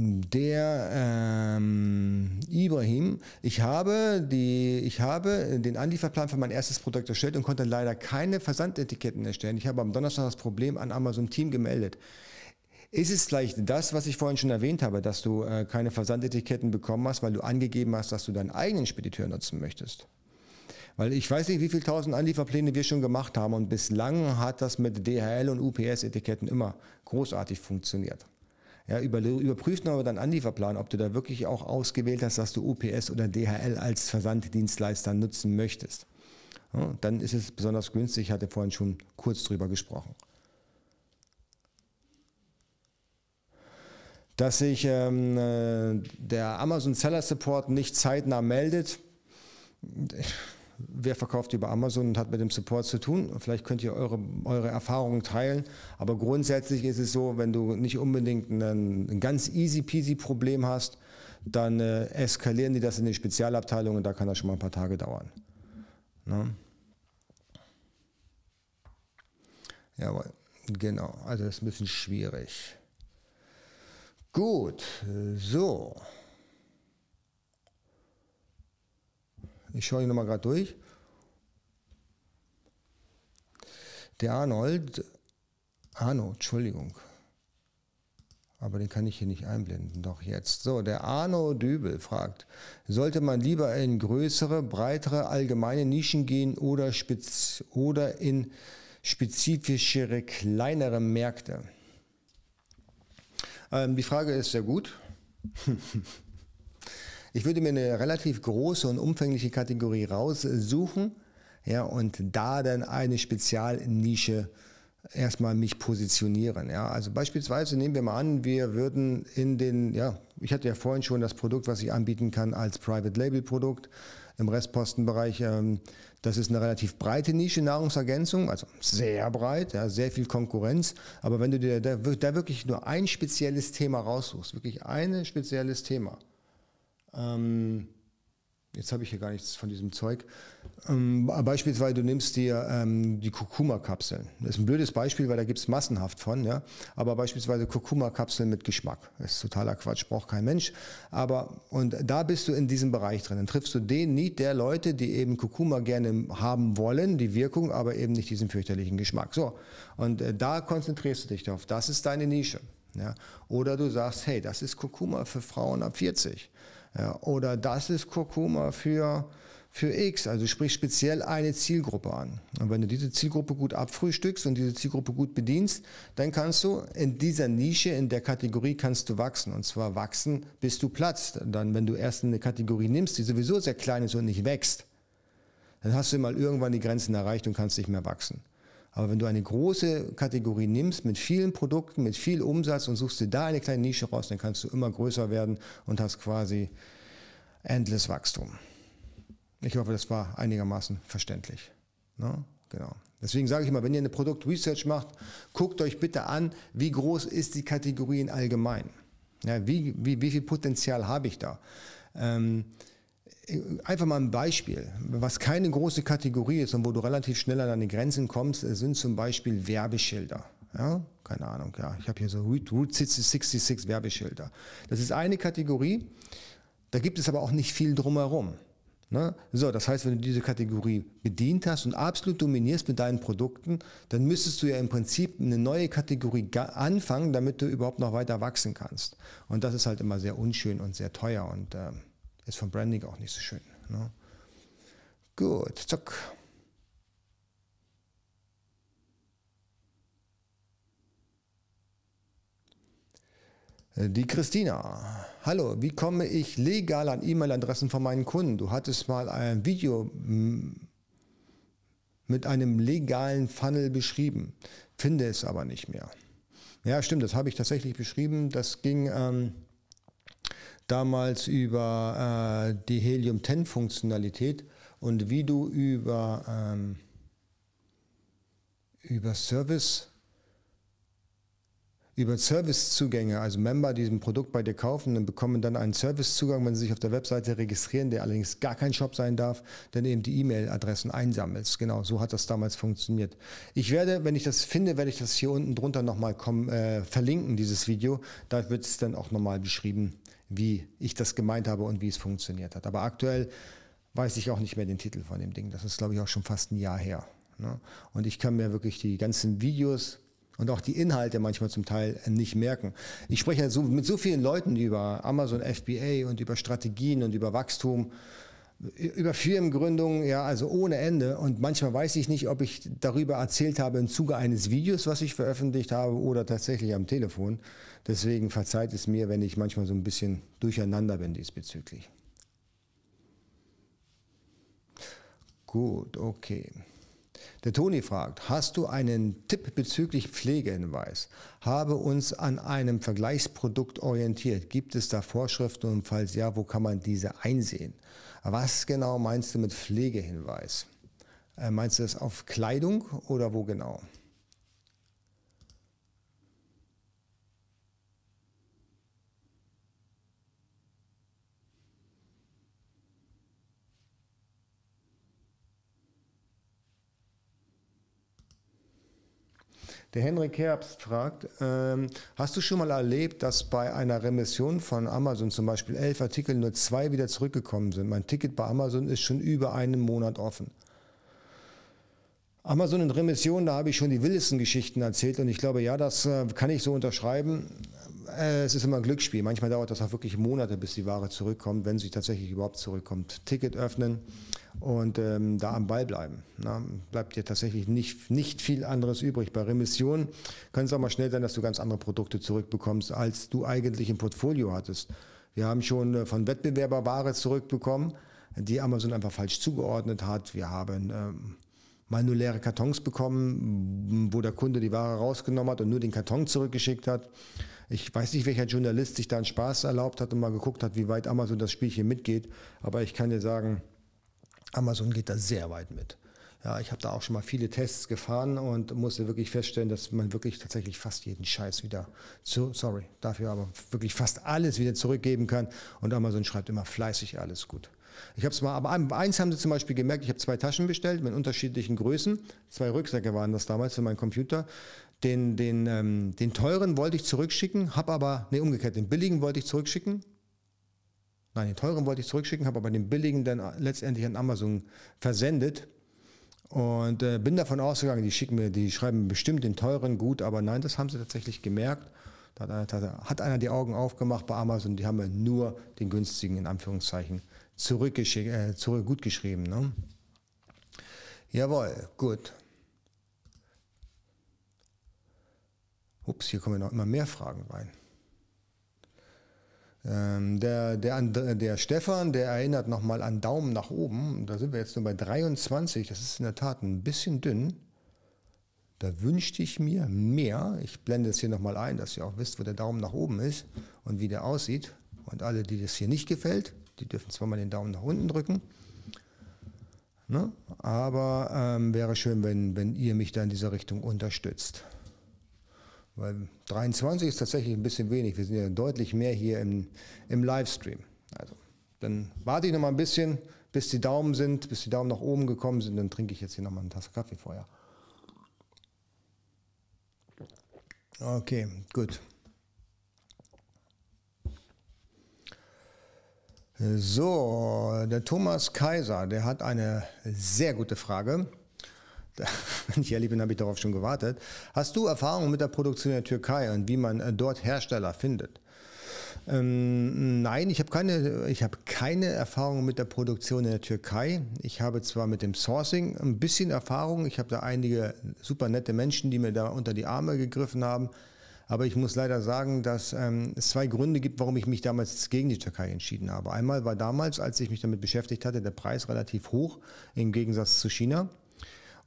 Der ähm, Ibrahim, ich habe, die, ich habe den Anlieferplan für mein erstes Produkt erstellt und konnte leider keine Versandetiketten erstellen. Ich habe am Donnerstag das Problem an Amazon Team gemeldet. Ist es vielleicht das, was ich vorhin schon erwähnt habe, dass du äh, keine Versandetiketten bekommen hast, weil du angegeben hast, dass du deinen eigenen Spediteur nutzen möchtest? Weil ich weiß nicht, wie viele tausend Anlieferpläne wir schon gemacht haben und bislang hat das mit DHL und UPS-Etiketten immer großartig funktioniert. Ja, über, überprüft nochmal deinen Anlieferplan, ob du da wirklich auch ausgewählt hast, dass du UPS oder DHL als Versanddienstleister nutzen möchtest. Ja, dann ist es besonders günstig, ich hatte vorhin schon kurz drüber gesprochen. Dass sich ähm, äh, der Amazon Seller Support nicht zeitnah meldet, wer verkauft über Amazon und hat mit dem Support zu tun. Vielleicht könnt ihr eure, eure Erfahrungen teilen. Aber grundsätzlich ist es so, wenn du nicht unbedingt ein, ein ganz easy peasy Problem hast, dann äh, eskalieren die das in die Spezialabteilung und da kann das schon mal ein paar Tage dauern. Ne? Jawohl, genau. Also das ist ein bisschen schwierig. Gut, so. Ich schaue ihn nochmal gerade durch. Der Arnold, Arno, Entschuldigung. Aber den kann ich hier nicht einblenden, doch jetzt. So, der Arno Dübel fragt, sollte man lieber in größere, breitere, allgemeine Nischen gehen oder, spez oder in spezifischere, kleinere Märkte? Ähm, die Frage ist sehr gut. Ich würde mir eine relativ große und umfängliche Kategorie raussuchen ja, und da dann eine Spezialnische erstmal mich positionieren. Ja. Also beispielsweise nehmen wir mal an, wir würden in den, ja, ich hatte ja vorhin schon das Produkt, was ich anbieten kann als Private Label Produkt im Restpostenbereich. Ähm, das ist eine relativ breite Nische Nahrungsergänzung, also sehr breit, ja, sehr viel Konkurrenz. Aber wenn du dir da, da wirklich nur ein spezielles Thema raussuchst, wirklich ein spezielles Thema, ähm, jetzt habe ich hier gar nichts von diesem Zeug. Ähm, beispielsweise, du nimmst dir ähm, die Kurkuma-Kapseln. Das ist ein blödes Beispiel, weil da gibt es massenhaft von. Ja? Aber beispielsweise Kurkuma-Kapseln mit Geschmack. Das ist totaler Quatsch, braucht kein Mensch. Aber, und da bist du in diesem Bereich drin. Dann triffst du den Need der Leute, die eben Kurkuma gerne haben wollen, die Wirkung, aber eben nicht diesen fürchterlichen Geschmack. So, und äh, da konzentrierst du dich drauf. Das ist deine Nische. Ja? Oder du sagst, hey, das ist Kurkuma für Frauen ab 40. Ja, oder das ist Kurkuma für, für X, also sprich speziell eine Zielgruppe an. Und wenn du diese Zielgruppe gut abfrühstückst und diese Zielgruppe gut bedienst, dann kannst du in dieser Nische, in der Kategorie kannst du wachsen. Und zwar wachsen, bis du platzt. Dann, wenn du erst eine Kategorie nimmst, die sowieso sehr klein ist und nicht wächst, dann hast du mal irgendwann die Grenzen erreicht und kannst nicht mehr wachsen. Aber wenn du eine große Kategorie nimmst mit vielen Produkten, mit viel Umsatz und suchst dir da eine kleine Nische raus, dann kannst du immer größer werden und hast quasi endless Wachstum. Ich hoffe, das war einigermaßen verständlich. No? Genau. Deswegen sage ich immer, wenn ihr eine Produktresearch macht, guckt euch bitte an, wie groß ist die Kategorie in allgemein. Ja, wie, wie, wie viel Potenzial habe ich da? Ähm, Einfach mal ein Beispiel, was keine große Kategorie ist und wo du relativ schnell an deine Grenzen kommst, sind zum Beispiel Werbeschilder. Ja, keine Ahnung, ja, ich habe hier so Route 66 Werbeschilder. Das ist eine Kategorie, da gibt es aber auch nicht viel drumherum. Ne? So, das heißt, wenn du diese Kategorie bedient hast und absolut dominierst mit deinen Produkten, dann müsstest du ja im Prinzip eine neue Kategorie anfangen, damit du überhaupt noch weiter wachsen kannst. Und das ist halt immer sehr unschön und sehr teuer und äh, ist vom Branding auch nicht so schön. Ne? Gut, zack. Die Christina. Hallo, wie komme ich legal an E-Mail-Adressen von meinen Kunden? Du hattest mal ein Video mm, mit einem legalen Funnel beschrieben, finde es aber nicht mehr. Ja, stimmt, das habe ich tatsächlich beschrieben. Das ging ähm, damals über äh, die Helium-10-Funktionalität und wie du über, ähm, über Service über Servicezugänge, also Member, die ein Produkt bei dir kaufen, dann bekommen dann einen Servicezugang, wenn sie sich auf der Webseite registrieren, der allerdings gar kein Shop sein darf, dann eben die E-Mail-Adressen einsammelst. Genau, so hat das damals funktioniert. Ich werde, wenn ich das finde, werde ich das hier unten drunter nochmal äh, verlinken, dieses Video. Da wird es dann auch nochmal beschrieben, wie ich das gemeint habe und wie es funktioniert hat. Aber aktuell weiß ich auch nicht mehr den Titel von dem Ding. Das ist, glaube ich, auch schon fast ein Jahr her. Ne? Und ich kann mir wirklich die ganzen Videos und auch die Inhalte manchmal zum Teil nicht merken. Ich spreche so, mit so vielen Leuten über Amazon FBA und über Strategien und über Wachstum. Über Firmengründungen, ja, also ohne Ende. Und manchmal weiß ich nicht, ob ich darüber erzählt habe im Zuge eines Videos, was ich veröffentlicht habe, oder tatsächlich am Telefon. Deswegen verzeiht es mir, wenn ich manchmal so ein bisschen durcheinander bin diesbezüglich. Gut, okay. Der Toni fragt, hast du einen Tipp bezüglich Pflegehinweis? Habe uns an einem Vergleichsprodukt orientiert. Gibt es da Vorschriften und falls ja, wo kann man diese einsehen? Was genau meinst du mit Pflegehinweis? Äh, meinst du das auf Kleidung oder wo genau? Der Henrik Herbst fragt, ähm, hast du schon mal erlebt, dass bei einer Remission von Amazon zum Beispiel elf Artikel nur zwei wieder zurückgekommen sind? Mein Ticket bei Amazon ist schon über einen Monat offen. Amazon in Remission, da habe ich schon die wildesten Geschichten erzählt und ich glaube, ja, das äh, kann ich so unterschreiben. Äh, es ist immer ein Glücksspiel. Manchmal dauert das auch wirklich Monate, bis die Ware zurückkommt, wenn sie tatsächlich überhaupt zurückkommt. Ticket öffnen und ähm, da am Ball bleiben. Na, bleibt dir tatsächlich nicht, nicht viel anderes übrig. Bei Remission kann es auch mal schnell sein, dass du ganz andere Produkte zurückbekommst, als du eigentlich im Portfolio hattest. Wir haben schon äh, von Wettbewerber Ware zurückbekommen, die Amazon einfach falsch zugeordnet hat. Wir haben ähm, mal Kartons bekommen, wo der Kunde die Ware rausgenommen hat und nur den Karton zurückgeschickt hat. Ich weiß nicht, welcher Journalist sich da einen Spaß erlaubt hat und mal geguckt hat, wie weit Amazon das Spielchen mitgeht. Aber ich kann dir sagen, Amazon geht da sehr weit mit. Ja, ich habe da auch schon mal viele Tests gefahren und musste wirklich feststellen, dass man wirklich tatsächlich fast jeden Scheiß wieder, zu, sorry, dafür aber wirklich fast alles wieder zurückgeben kann. Und Amazon schreibt immer fleißig alles gut. Ich habe es mal, aber eins haben sie zum Beispiel gemerkt, ich habe zwei Taschen bestellt mit unterschiedlichen Größen. Zwei Rücksäcke waren das damals für meinen Computer. Den, den, ähm, den teuren wollte ich zurückschicken, habe aber, nee, umgekehrt, den billigen wollte ich zurückschicken, Nein, den teuren wollte ich zurückschicken, habe aber den billigen dann letztendlich an Amazon versendet. Und äh, bin davon ausgegangen, die schicken mir, die schreiben bestimmt den teuren gut, aber nein, das haben sie tatsächlich gemerkt. Da hat einer, hat einer die Augen aufgemacht bei Amazon, die haben mir nur den günstigen, in Anführungszeichen, zurückgeschickt, äh, zurück gut geschrieben. Ne? Jawohl, gut. Ups, hier kommen noch immer mehr Fragen rein. Ähm, der, der, der Stefan, der erinnert nochmal an Daumen nach oben. Da sind wir jetzt nur bei 23. Das ist in der Tat ein bisschen dünn. Da wünschte ich mir mehr. Ich blende es hier nochmal ein, dass ihr auch wisst, wo der Daumen nach oben ist und wie der aussieht. Und alle, die das hier nicht gefällt, die dürfen zwar mal den Daumen nach unten drücken. Ne? Aber ähm, wäre schön, wenn, wenn ihr mich da in dieser Richtung unterstützt. Weil 23 ist tatsächlich ein bisschen wenig. Wir sind ja deutlich mehr hier im, im Livestream. Also, dann warte ich noch mal ein bisschen, bis die Daumen sind, bis die Daumen nach oben gekommen sind. Dann trinke ich jetzt hier noch mal eine Tasse Kaffee vorher. Okay, gut. So, der Thomas Kaiser, der hat eine sehr gute Frage. wenn ich ehrlich bin, habe ich darauf schon gewartet. Hast du Erfahrung mit der Produktion in der Türkei und wie man äh, dort Hersteller findet? Ähm, nein, ich habe keine, ich keine Erfahrung mit der Produktion in der Türkei. Ich habe zwar mit dem Sourcing ein bisschen Erfahrung. Ich habe da einige super nette Menschen, die mir da unter die Arme gegriffen haben. Aber ich muss leider sagen, dass ähm, es zwei Gründe gibt, warum ich mich damals gegen die Türkei entschieden habe. Einmal war damals, als ich mich damit beschäftigt hatte, der Preis relativ hoch im Gegensatz zu China.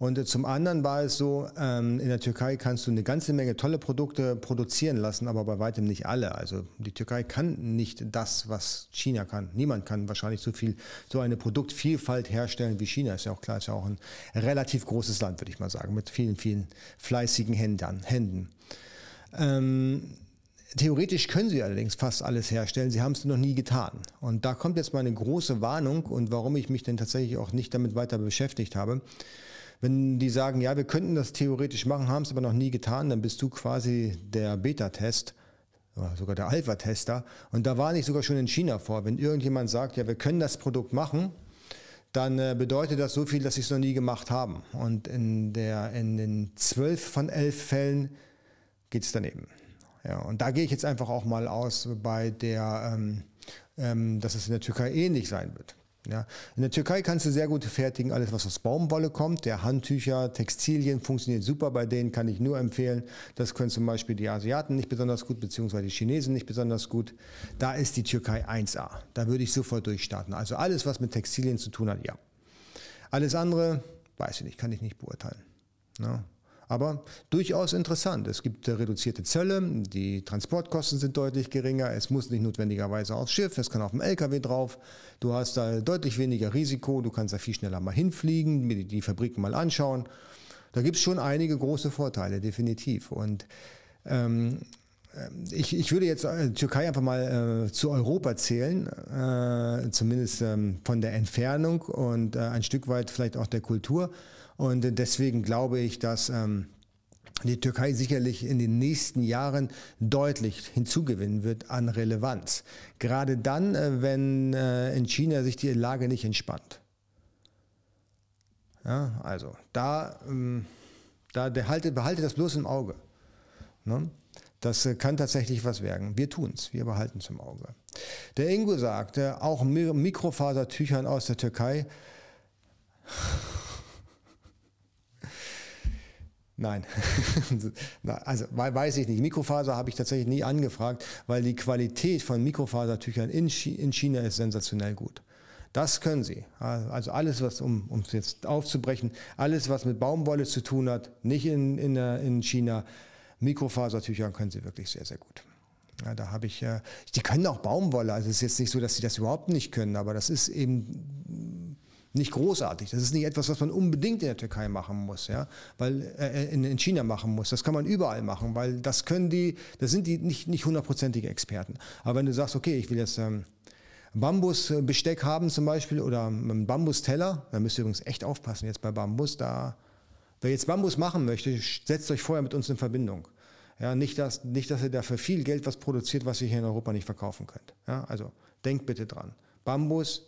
Und zum anderen war es so, ähm, in der Türkei kannst du eine ganze Menge tolle Produkte produzieren lassen, aber bei weitem nicht alle. Also die Türkei kann nicht das, was China kann. Niemand kann wahrscheinlich so viel, so eine Produktvielfalt herstellen wie China. Ist ja auch klar, ist ja auch ein relativ großes Land, würde ich mal sagen, mit vielen, vielen fleißigen Händern, Händen. Ähm, Theoretisch können sie allerdings fast alles herstellen, sie haben es noch nie getan. Und da kommt jetzt meine große Warnung und warum ich mich denn tatsächlich auch nicht damit weiter beschäftigt habe. Wenn die sagen, ja, wir könnten das theoretisch machen, haben es aber noch nie getan, dann bist du quasi der Beta-Test oder sogar der Alpha-Tester. Und da war ich sogar schon in China vor. Wenn irgendjemand sagt, ja, wir können das Produkt machen, dann äh, bedeutet das so viel, dass sie es noch nie gemacht haben. Und in, der, in den zwölf von elf Fällen geht es daneben. Ja, und da gehe ich jetzt einfach auch mal aus bei der, ähm, ähm, dass es in der Türkei ähnlich sein wird. Ja. In der Türkei kannst du sehr gut fertigen, alles was aus Baumwolle kommt. Der Handtücher, Textilien funktioniert super bei denen, kann ich nur empfehlen. Das können zum Beispiel die Asiaten nicht besonders gut, beziehungsweise die Chinesen nicht besonders gut. Da ist die Türkei 1A. Da würde ich sofort durchstarten. Also alles, was mit Textilien zu tun hat, ja. Alles andere, weiß ich nicht, kann ich nicht beurteilen. Ja. Aber durchaus interessant. Es gibt reduzierte Zölle, die Transportkosten sind deutlich geringer, es muss nicht notwendigerweise aufs Schiff, es kann auf dem LKW drauf. Du hast da deutlich weniger Risiko, du kannst da viel schneller mal hinfliegen, mir die Fabriken mal anschauen. Da gibt es schon einige große Vorteile, definitiv. Und ähm, ich, ich, würde jetzt äh, Türkei einfach mal äh, zu Europa zählen, äh, zumindest ähm, von der Entfernung und äh, ein Stück weit vielleicht auch der Kultur. Und deswegen glaube ich, dass ähm, die Türkei sicherlich in den nächsten Jahren deutlich hinzugewinnen wird an Relevanz. Gerade dann, äh, wenn äh, in China sich die Lage nicht entspannt. Ja, also da, ähm, da behalte, behalte das bloß im Auge. Ne? Das äh, kann tatsächlich was werden. Wir tun es, wir behalten es im Auge. Der Ingo sagt, auch Mikrofasertüchern aus der Türkei Nein, also weiß ich nicht. Mikrofaser habe ich tatsächlich nie angefragt, weil die Qualität von Mikrofasertüchern in China ist sensationell gut. Das können sie. Also alles, was, um es jetzt aufzubrechen, alles, was mit Baumwolle zu tun hat, nicht in, in, in China, Mikrofasertücher können sie wirklich sehr, sehr gut. Ja, da habe ich, äh, die können auch Baumwolle. Also es ist jetzt nicht so, dass sie das überhaupt nicht können, aber das ist eben nicht großartig. Das ist nicht etwas, was man unbedingt in der Türkei machen muss, ja, weil äh, in, in, China machen muss. Das kann man überall machen, weil das können die, das sind die nicht nicht hundertprozentige Experten. Aber wenn du sagst, okay, ich will jetzt ähm, Bambusbesteck haben zum Beispiel oder einen Bambusteller, dann müsst ihr übrigens echt aufpassen jetzt bei Bambus. Da, wer jetzt Bambus machen möchte, setzt euch vorher mit uns in Verbindung. Ja, nicht, dass, nicht, dass ihr dafür viel Geld was produziert, was ihr hier in Europa nicht verkaufen könnt. Ja, also denkt bitte dran. Bambus,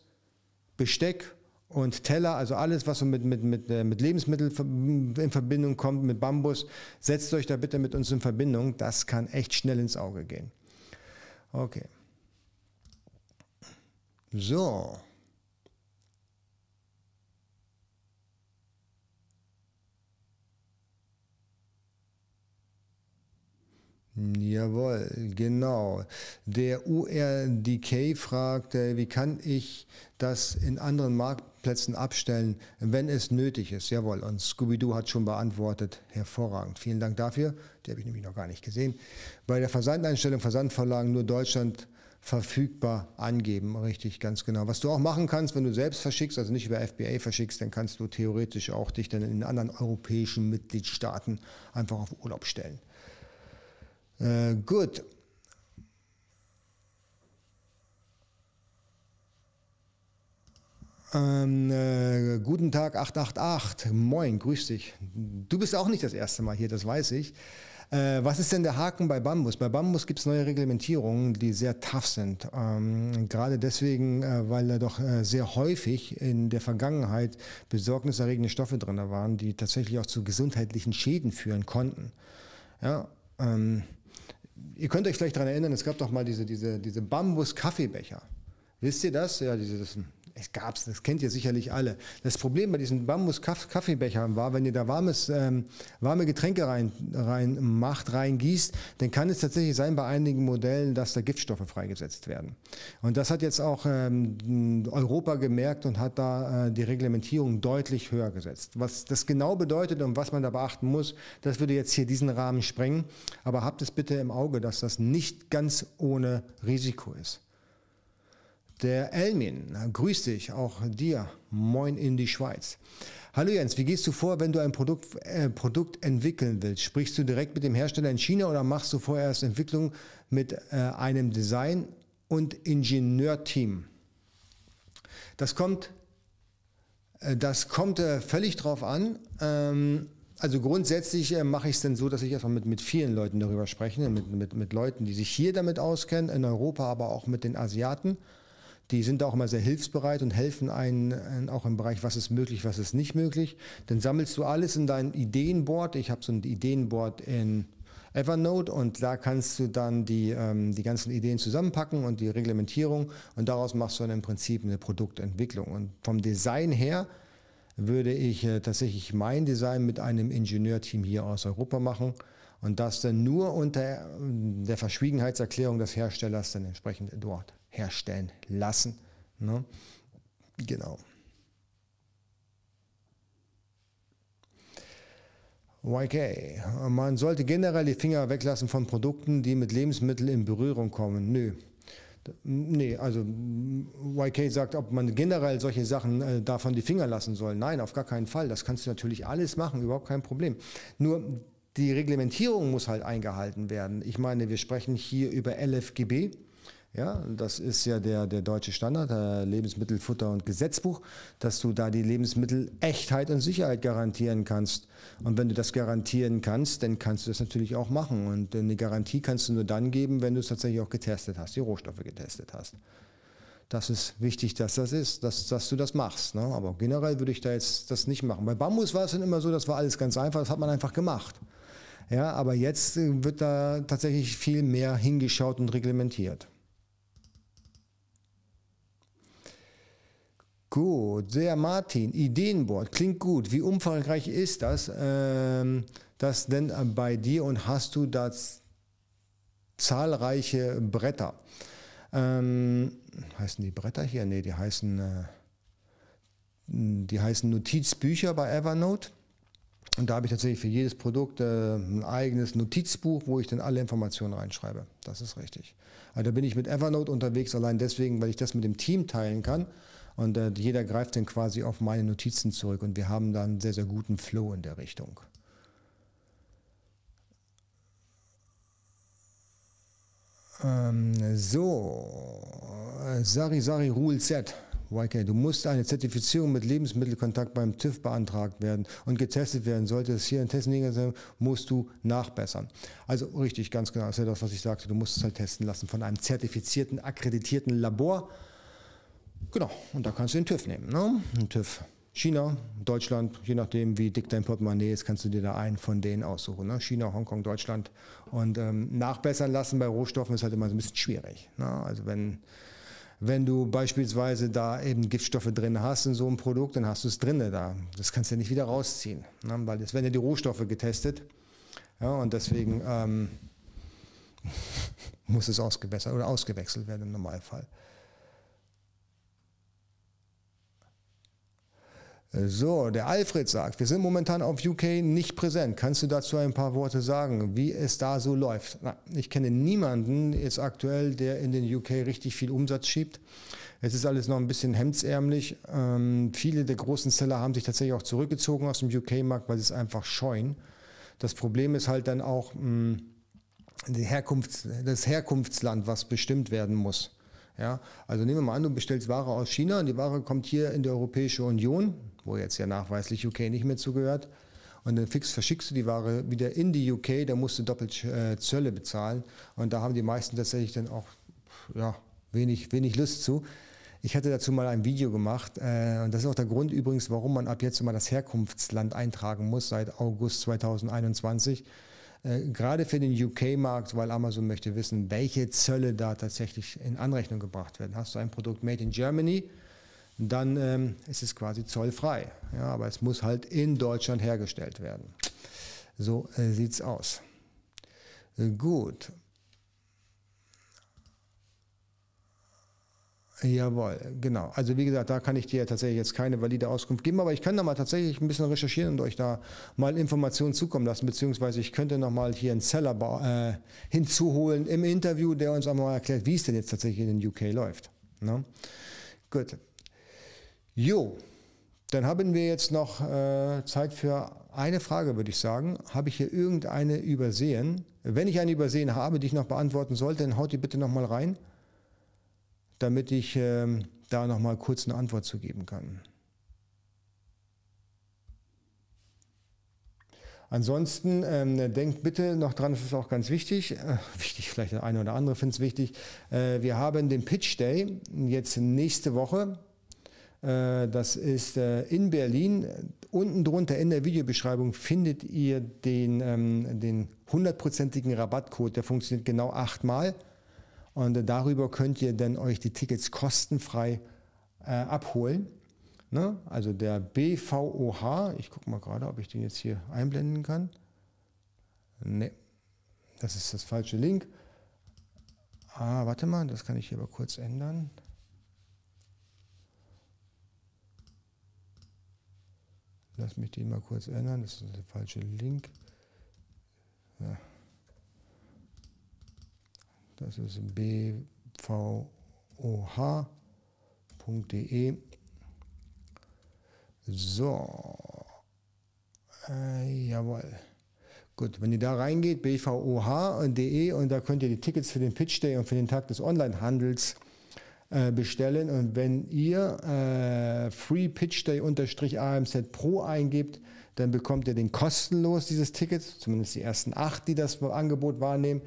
Besteck und Teller, also alles, was so mit, mit, mit, äh, mit Lebensmitteln in Verbindung kommt, mit Bambus, setzt euch da bitte mit uns in Verbindung. Das kann echt schnell ins Auge gehen. Okay. So. Jawohl, genau. Der URDK fragt, wie kann ich das in anderen Marktplätzen abstellen, wenn es nötig ist? Jawohl, und Scooby-Doo hat schon beantwortet. Hervorragend. Vielen Dank dafür. Die habe ich nämlich noch gar nicht gesehen. Bei der Versandeinstellung Versandverlagen nur Deutschland verfügbar angeben. Richtig, ganz genau. Was du auch machen kannst, wenn du selbst verschickst, also nicht über FBA verschickst, dann kannst du theoretisch auch dich dann in anderen europäischen Mitgliedstaaten einfach auf Urlaub stellen. Äh, gut. Ähm, äh, guten Tag 888. Moin, grüß dich. Du bist auch nicht das erste Mal hier, das weiß ich. Äh, was ist denn der Haken bei Bambus? Bei Bambus gibt es neue Reglementierungen, die sehr tough sind. Ähm, gerade deswegen, äh, weil da doch äh, sehr häufig in der Vergangenheit besorgniserregende Stoffe drin waren, die tatsächlich auch zu gesundheitlichen Schäden führen konnten. Ja, ähm, ihr könnt euch vielleicht daran erinnern, es gab doch mal diese, diese, diese Bambus-Kaffeebecher. Wisst ihr das? Ja, diese, das es gab's, das kennt ihr sicherlich alle. Das Problem bei diesen Bambus-Kaffeebechern war, wenn ihr da warmes, ähm, warme Getränke rein, rein macht, reingießt, dann kann es tatsächlich sein bei einigen Modellen, dass da Giftstoffe freigesetzt werden. Und das hat jetzt auch ähm, Europa gemerkt und hat da äh, die Reglementierung deutlich höher gesetzt. Was das genau bedeutet und was man da beachten muss, das würde jetzt hier diesen Rahmen sprengen. Aber habt es bitte im Auge, dass das nicht ganz ohne Risiko ist. Der Elmin, grüß dich, auch dir. Moin in die Schweiz. Hallo Jens, wie gehst du vor, wenn du ein Produkt, äh, Produkt entwickeln willst? Sprichst du direkt mit dem Hersteller in China oder machst du vorerst Entwicklung mit äh, einem Design- und Ingenieurteam? Das kommt, äh, das kommt äh, völlig drauf an. Ähm, also grundsätzlich äh, mache ich es dann so, dass ich erstmal mit, mit vielen Leuten darüber spreche, mit, mit, mit Leuten, die sich hier damit auskennen, in Europa, aber auch mit den Asiaten. Die sind auch immer sehr hilfsbereit und helfen einen auch im Bereich, was ist möglich, was ist nicht möglich. Dann sammelst du alles in dein Ideenboard. Ich habe so ein Ideenboard in Evernote und da kannst du dann die, ähm, die ganzen Ideen zusammenpacken und die Reglementierung und daraus machst du dann im Prinzip eine Produktentwicklung. Und vom Design her würde ich äh, tatsächlich mein Design mit einem Ingenieurteam hier aus Europa machen und das dann nur unter äh, der Verschwiegenheitserklärung des Herstellers dann entsprechend dort herstellen lassen. Ne? Genau. YK. Man sollte generell die Finger weglassen von Produkten, die mit Lebensmitteln in Berührung kommen. Nö. Nee, also YK sagt, ob man generell solche Sachen äh, davon die Finger lassen soll. Nein, auf gar keinen Fall. Das kannst du natürlich alles machen, überhaupt kein Problem. Nur die Reglementierung muss halt eingehalten werden. Ich meine, wir sprechen hier über LFGB. Ja, das ist ja der, der deutsche Standard, der Lebensmittel, Futter und Gesetzbuch, dass du da die Lebensmittelechtheit und Sicherheit garantieren kannst. Und wenn du das garantieren kannst, dann kannst du das natürlich auch machen. Und eine Garantie kannst du nur dann geben, wenn du es tatsächlich auch getestet hast, die Rohstoffe getestet hast. Das ist wichtig, dass das ist, dass, dass du das machst. Ne? Aber generell würde ich da jetzt das nicht machen. Bei Bambus war es dann immer so, das war alles ganz einfach, das hat man einfach gemacht. Ja, aber jetzt wird da tatsächlich viel mehr hingeschaut und reglementiert. Gut, der Martin, Ideenboard, klingt gut. Wie umfangreich ist das, ähm, das denn bei dir und hast du das zahlreiche Bretter? Ähm, heißen die Bretter hier? Ne, die heißen, äh, die heißen Notizbücher bei Evernote. Und da habe ich tatsächlich für jedes Produkt äh, ein eigenes Notizbuch, wo ich dann alle Informationen reinschreibe. Das ist richtig. Also da bin ich mit Evernote unterwegs, allein deswegen, weil ich das mit dem Team teilen kann. Und äh, jeder greift dann quasi auf meine Notizen zurück und wir haben dann einen sehr, sehr guten Flow in der Richtung. Ähm, so, Sari Sari Rule Z. YK, du musst eine Zertifizierung mit Lebensmittelkontakt beim TÜV beantragt werden und getestet werden. Sollte es hier ein Testen sein, musst du nachbessern. Also richtig, ganz genau, das ist ja das, was ich sagte. Du musst es halt testen lassen von einem zertifizierten, akkreditierten Labor. Genau, und da kannst du den TÜV nehmen. Ne? Ein TÜV China, Deutschland, je nachdem, wie dick dein Portemonnaie ist, kannst du dir da einen von denen aussuchen. Ne? China, Hongkong, Deutschland. Und ähm, nachbessern lassen bei Rohstoffen ist halt immer so ein bisschen schwierig. Ne? Also wenn, wenn du beispielsweise da eben Giftstoffe drin hast in so einem Produkt, dann hast du es drin da. Das kannst du ja nicht wieder rausziehen, ne? weil es werden ja die Rohstoffe getestet. Ja, und deswegen ähm, muss es ausgebessert oder ausgewechselt werden im Normalfall. So, der Alfred sagt, wir sind momentan auf UK nicht präsent. Kannst du dazu ein paar Worte sagen, wie es da so läuft? Na, ich kenne niemanden jetzt aktuell, der in den UK richtig viel Umsatz schiebt. Es ist alles noch ein bisschen hemdsärmlich. Ähm, viele der großen Seller haben sich tatsächlich auch zurückgezogen aus dem UK-Markt, weil sie es einfach scheuen. Das Problem ist halt dann auch mh, hm, Herkunfts-, das Herkunftsland, was bestimmt werden muss. Ja, also nehmen wir mal an, du bestellst Ware aus China und die Ware kommt hier in die Europäische Union wo jetzt ja nachweislich UK nicht mehr zugehört. Und dann fix verschickst du die Ware wieder in die UK, da musst du doppelt äh, Zölle bezahlen. Und da haben die meisten tatsächlich dann auch ja, wenig, wenig Lust zu. Ich hatte dazu mal ein Video gemacht äh, und das ist auch der Grund übrigens, warum man ab jetzt immer das Herkunftsland eintragen muss seit August 2021. Äh, gerade für den UK-Markt, weil Amazon möchte wissen, welche Zölle da tatsächlich in Anrechnung gebracht werden. Hast du ein Produkt made in Germany, dann ähm, ist es quasi zollfrei. Ja, aber es muss halt in Deutschland hergestellt werden. So äh, sieht es aus. Äh, gut. Jawohl, genau. Also wie gesagt, da kann ich dir tatsächlich jetzt keine valide Auskunft geben, aber ich kann da mal tatsächlich ein bisschen recherchieren und euch da mal Informationen zukommen lassen, beziehungsweise ich könnte noch mal hier einen Seller äh, hinzuholen im Interview, der uns einmal erklärt, wie es denn jetzt tatsächlich in den UK läuft. Ne? Gut. Jo, dann haben wir jetzt noch äh, Zeit für eine Frage, würde ich sagen. Habe ich hier irgendeine übersehen? Wenn ich eine übersehen habe, die ich noch beantworten sollte, dann haut die bitte nochmal rein, damit ich äh, da nochmal kurz eine Antwort zu geben kann. Ansonsten ähm, denkt bitte noch dran, das ist auch ganz wichtig, äh, wichtig, vielleicht der eine oder andere findet es wichtig, äh, wir haben den Pitch Day jetzt nächste Woche, das ist äh, in Berlin unten drunter in der Videobeschreibung findet ihr den, ähm, den hundertprozentigen Rabattcode. Der funktioniert genau achtmal. Und darüber könnt ihr dann euch die Tickets kostenfrei äh, abholen. Ne? Also der BVOH, ich gucke mal gerade, ob ich den jetzt hier einblenden kann. Ne, das ist das falsche Link. Ah, warte mal, das kann ich hier aber kurz ändern. Lass mich den mal kurz ändern, das ist der falsche Link. Ja. Das ist bvoh.de. So. Äh, jawohl. Gut, wenn ihr da reingeht, bvoh.de und da könnt ihr die Tickets für den Pitch Day und für den Tag des Onlinehandels äh, bestellen. Und wenn ihr äh, Free Pitch Day AMZ Pro eingibt, dann bekommt ihr den kostenlos, dieses Ticket, zumindest die ersten acht, die das Angebot wahrnehmen,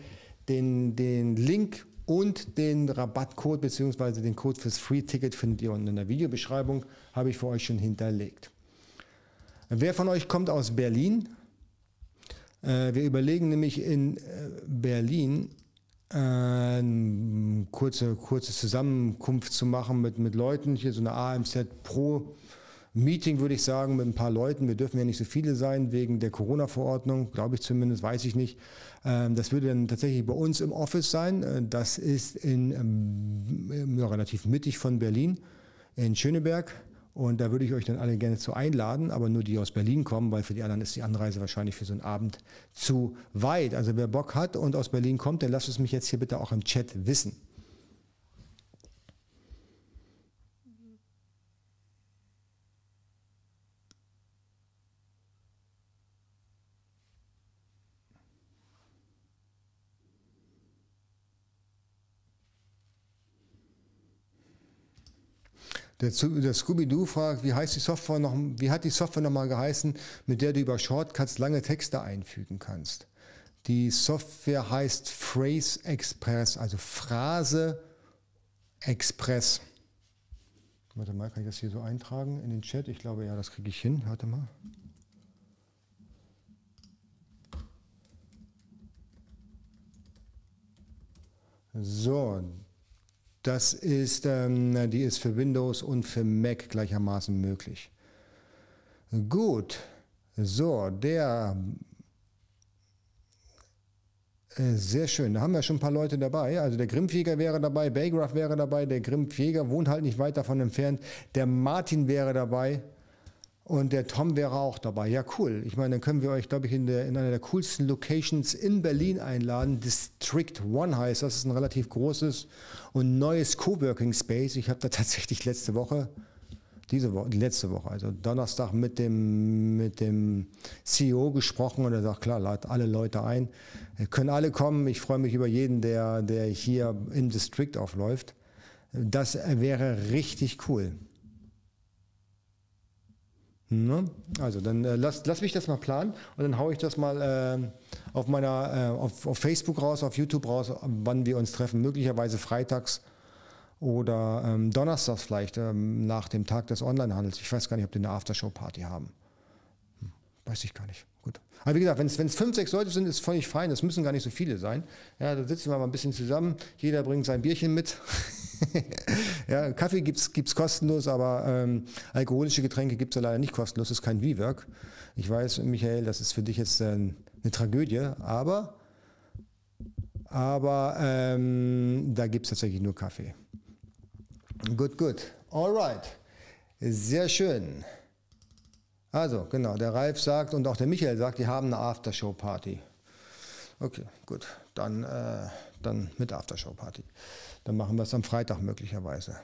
den, den Link und den Rabattcode bzw. den Code fürs Free-Ticket findet ihr unten in der Videobeschreibung, habe ich für euch schon hinterlegt. Wer von euch kommt aus Berlin? Äh, wir überlegen nämlich in äh, Berlin eine kurze, kurze Zusammenkunft zu machen mit, mit Leuten, hier so eine AMZ Pro Meeting, würde ich sagen, mit ein paar Leuten. Wir dürfen ja nicht so viele sein wegen der Corona-Verordnung, glaube ich zumindest, weiß ich nicht. Ähm, das würde dann tatsächlich bei uns im Office sein. Äh, das ist in, ähm, ja, relativ mittig von Berlin, in Schöneberg. Und da würde ich euch dann alle gerne zu einladen, aber nur die aus Berlin kommen, weil für die anderen ist die Anreise wahrscheinlich für so einen Abend zu weit. Also wer Bock hat und aus Berlin kommt, dann lasst es mich jetzt hier bitte auch im Chat wissen. Der, der Scooby-Doo fragt, wie heißt die Software noch, wie hat die Software nochmal geheißen, mit der du über Shortcuts lange Texte einfügen kannst? Die Software heißt Phrase Express, also Phrase Express. Warte mal, kann ich das hier so eintragen in den Chat? Ich glaube, ja, das kriege ich hin. Warte mal. So, das ist, ähm, die ist für Windows und für Mac gleichermaßen möglich. Gut, so, der äh, sehr schön, da haben wir schon ein paar Leute dabei. Also der Grimmfjäger wäre dabei, Baygraph wäre dabei, der Grimmfjäger wohnt halt nicht weit davon entfernt, der Martin wäre dabei. Und der Tom wäre auch dabei. Ja, cool. Ich meine, dann können wir euch, glaube ich, in, der, in einer der coolsten Locations in Berlin einladen. District One heißt das. Das ist ein relativ großes und neues Coworking Space. Ich habe da tatsächlich letzte Woche, diese Woche, letzte Woche, also Donnerstag mit dem, mit dem CEO gesprochen und er sagt, klar, lad alle Leute ein. Können alle kommen. Ich freue mich über jeden, der, der hier im District aufläuft. Das wäre richtig cool. Ne? Also dann äh, lass, lass mich das mal planen und dann haue ich das mal äh, auf meiner äh, auf, auf, Facebook raus, auf YouTube raus, wann wir uns treffen. Möglicherweise freitags oder ähm, donnerstags vielleicht ähm, nach dem Tag des Onlinehandels. Ich weiß gar nicht, ob die eine Aftershow-Party haben. Hm, weiß ich gar nicht. Gut. Aber wie gesagt, wenn es fünf, sechs Leute sind, ist völlig fein. Das müssen gar nicht so viele sein. Ja, da sitzen wir mal ein bisschen zusammen. Jeder bringt sein Bierchen mit. ja, Kaffee gibt es kostenlos, aber ähm, alkoholische Getränke gibt es ja leider nicht kostenlos. Das ist kein V-Work. Ich weiß, Michael, das ist für dich jetzt äh, eine Tragödie, aber, aber ähm, da gibt es tatsächlich nur Kaffee. Gut, gut. Alright. Sehr schön. Also, genau, der Ralf sagt und auch der Michael sagt, die haben eine Aftershow-Party. Okay, gut, dann, äh, dann mit Aftershow-Party. Dann machen wir es am Freitag möglicherweise.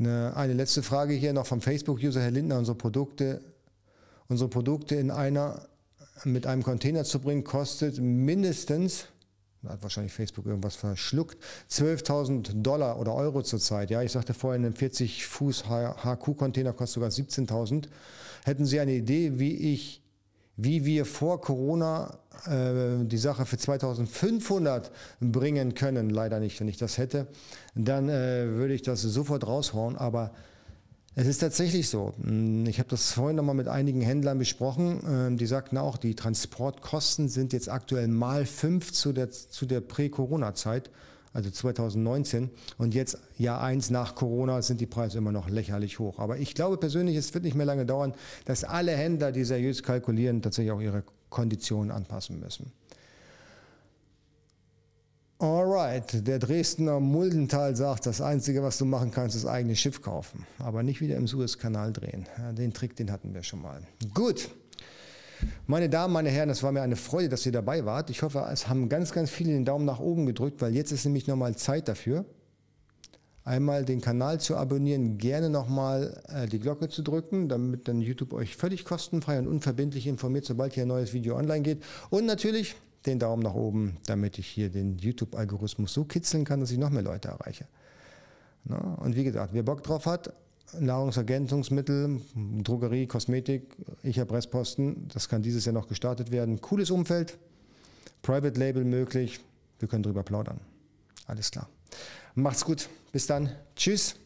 Eine, letzte Frage hier noch vom Facebook-User Herr Lindner. Unsere Produkte, unsere Produkte in einer mit einem Container zu bringen, kostet mindestens hat wahrscheinlich Facebook irgendwas verschluckt. 12.000 Dollar oder Euro zurzeit. Ja, ich sagte vorhin, ein 40 Fuß HQ-Container kostet sogar 17.000. Hätten Sie eine Idee, wie ich wie wir vor Corona äh, die Sache für 2500 bringen können. Leider nicht. Wenn ich das hätte, dann äh, würde ich das sofort raushauen. Aber es ist tatsächlich so. Hm, ich habe das vorhin nochmal mit einigen Händlern besprochen. Ähm, die sagten auch, die Transportkosten sind jetzt aktuell mal fünf zu der, zu der Prä-Corona-Zeit also 2019. Und jetzt, Jahr eins nach Corona, sind die Preise immer noch lächerlich hoch. Aber ich glaube persönlich, es wird nicht mehr lange dauern, dass alle Händler, die seriös kalkulieren, tatsächlich auch ihre Konditionen anpassen müssen. Alright, der Dresdner Muldental sagt, das Einzige, was du machen kannst, ist eigenes Schiff kaufen. Aber nicht wieder im Suezkanal drehen. Den Trick, den hatten wir schon mal. Gut. Meine Damen, meine Herren, es war mir eine Freude, dass ihr dabei wart. Ich hoffe, es haben ganz, ganz viele den Daumen nach oben gedrückt, weil jetzt ist nämlich nochmal Zeit dafür. Einmal den Kanal zu abonnieren, gerne nochmal äh, die Glocke zu drücken, damit dann YouTube euch völlig kostenfrei und unverbindlich informiert, sobald hier ein neues Video online geht. Und natürlich den Daumen nach oben, damit ich hier den YouTube-Algorithmus so kitzeln kann, dass ich noch mehr Leute erreiche. Na, und wie gesagt, wer Bock drauf hat, Nahrungsergänzungsmittel, Drogerie, Kosmetik, ich habe Restposten, das kann dieses Jahr noch gestartet werden. Cooles Umfeld, Private Label möglich, wir können drüber plaudern. Alles klar. Macht's gut, bis dann, tschüss.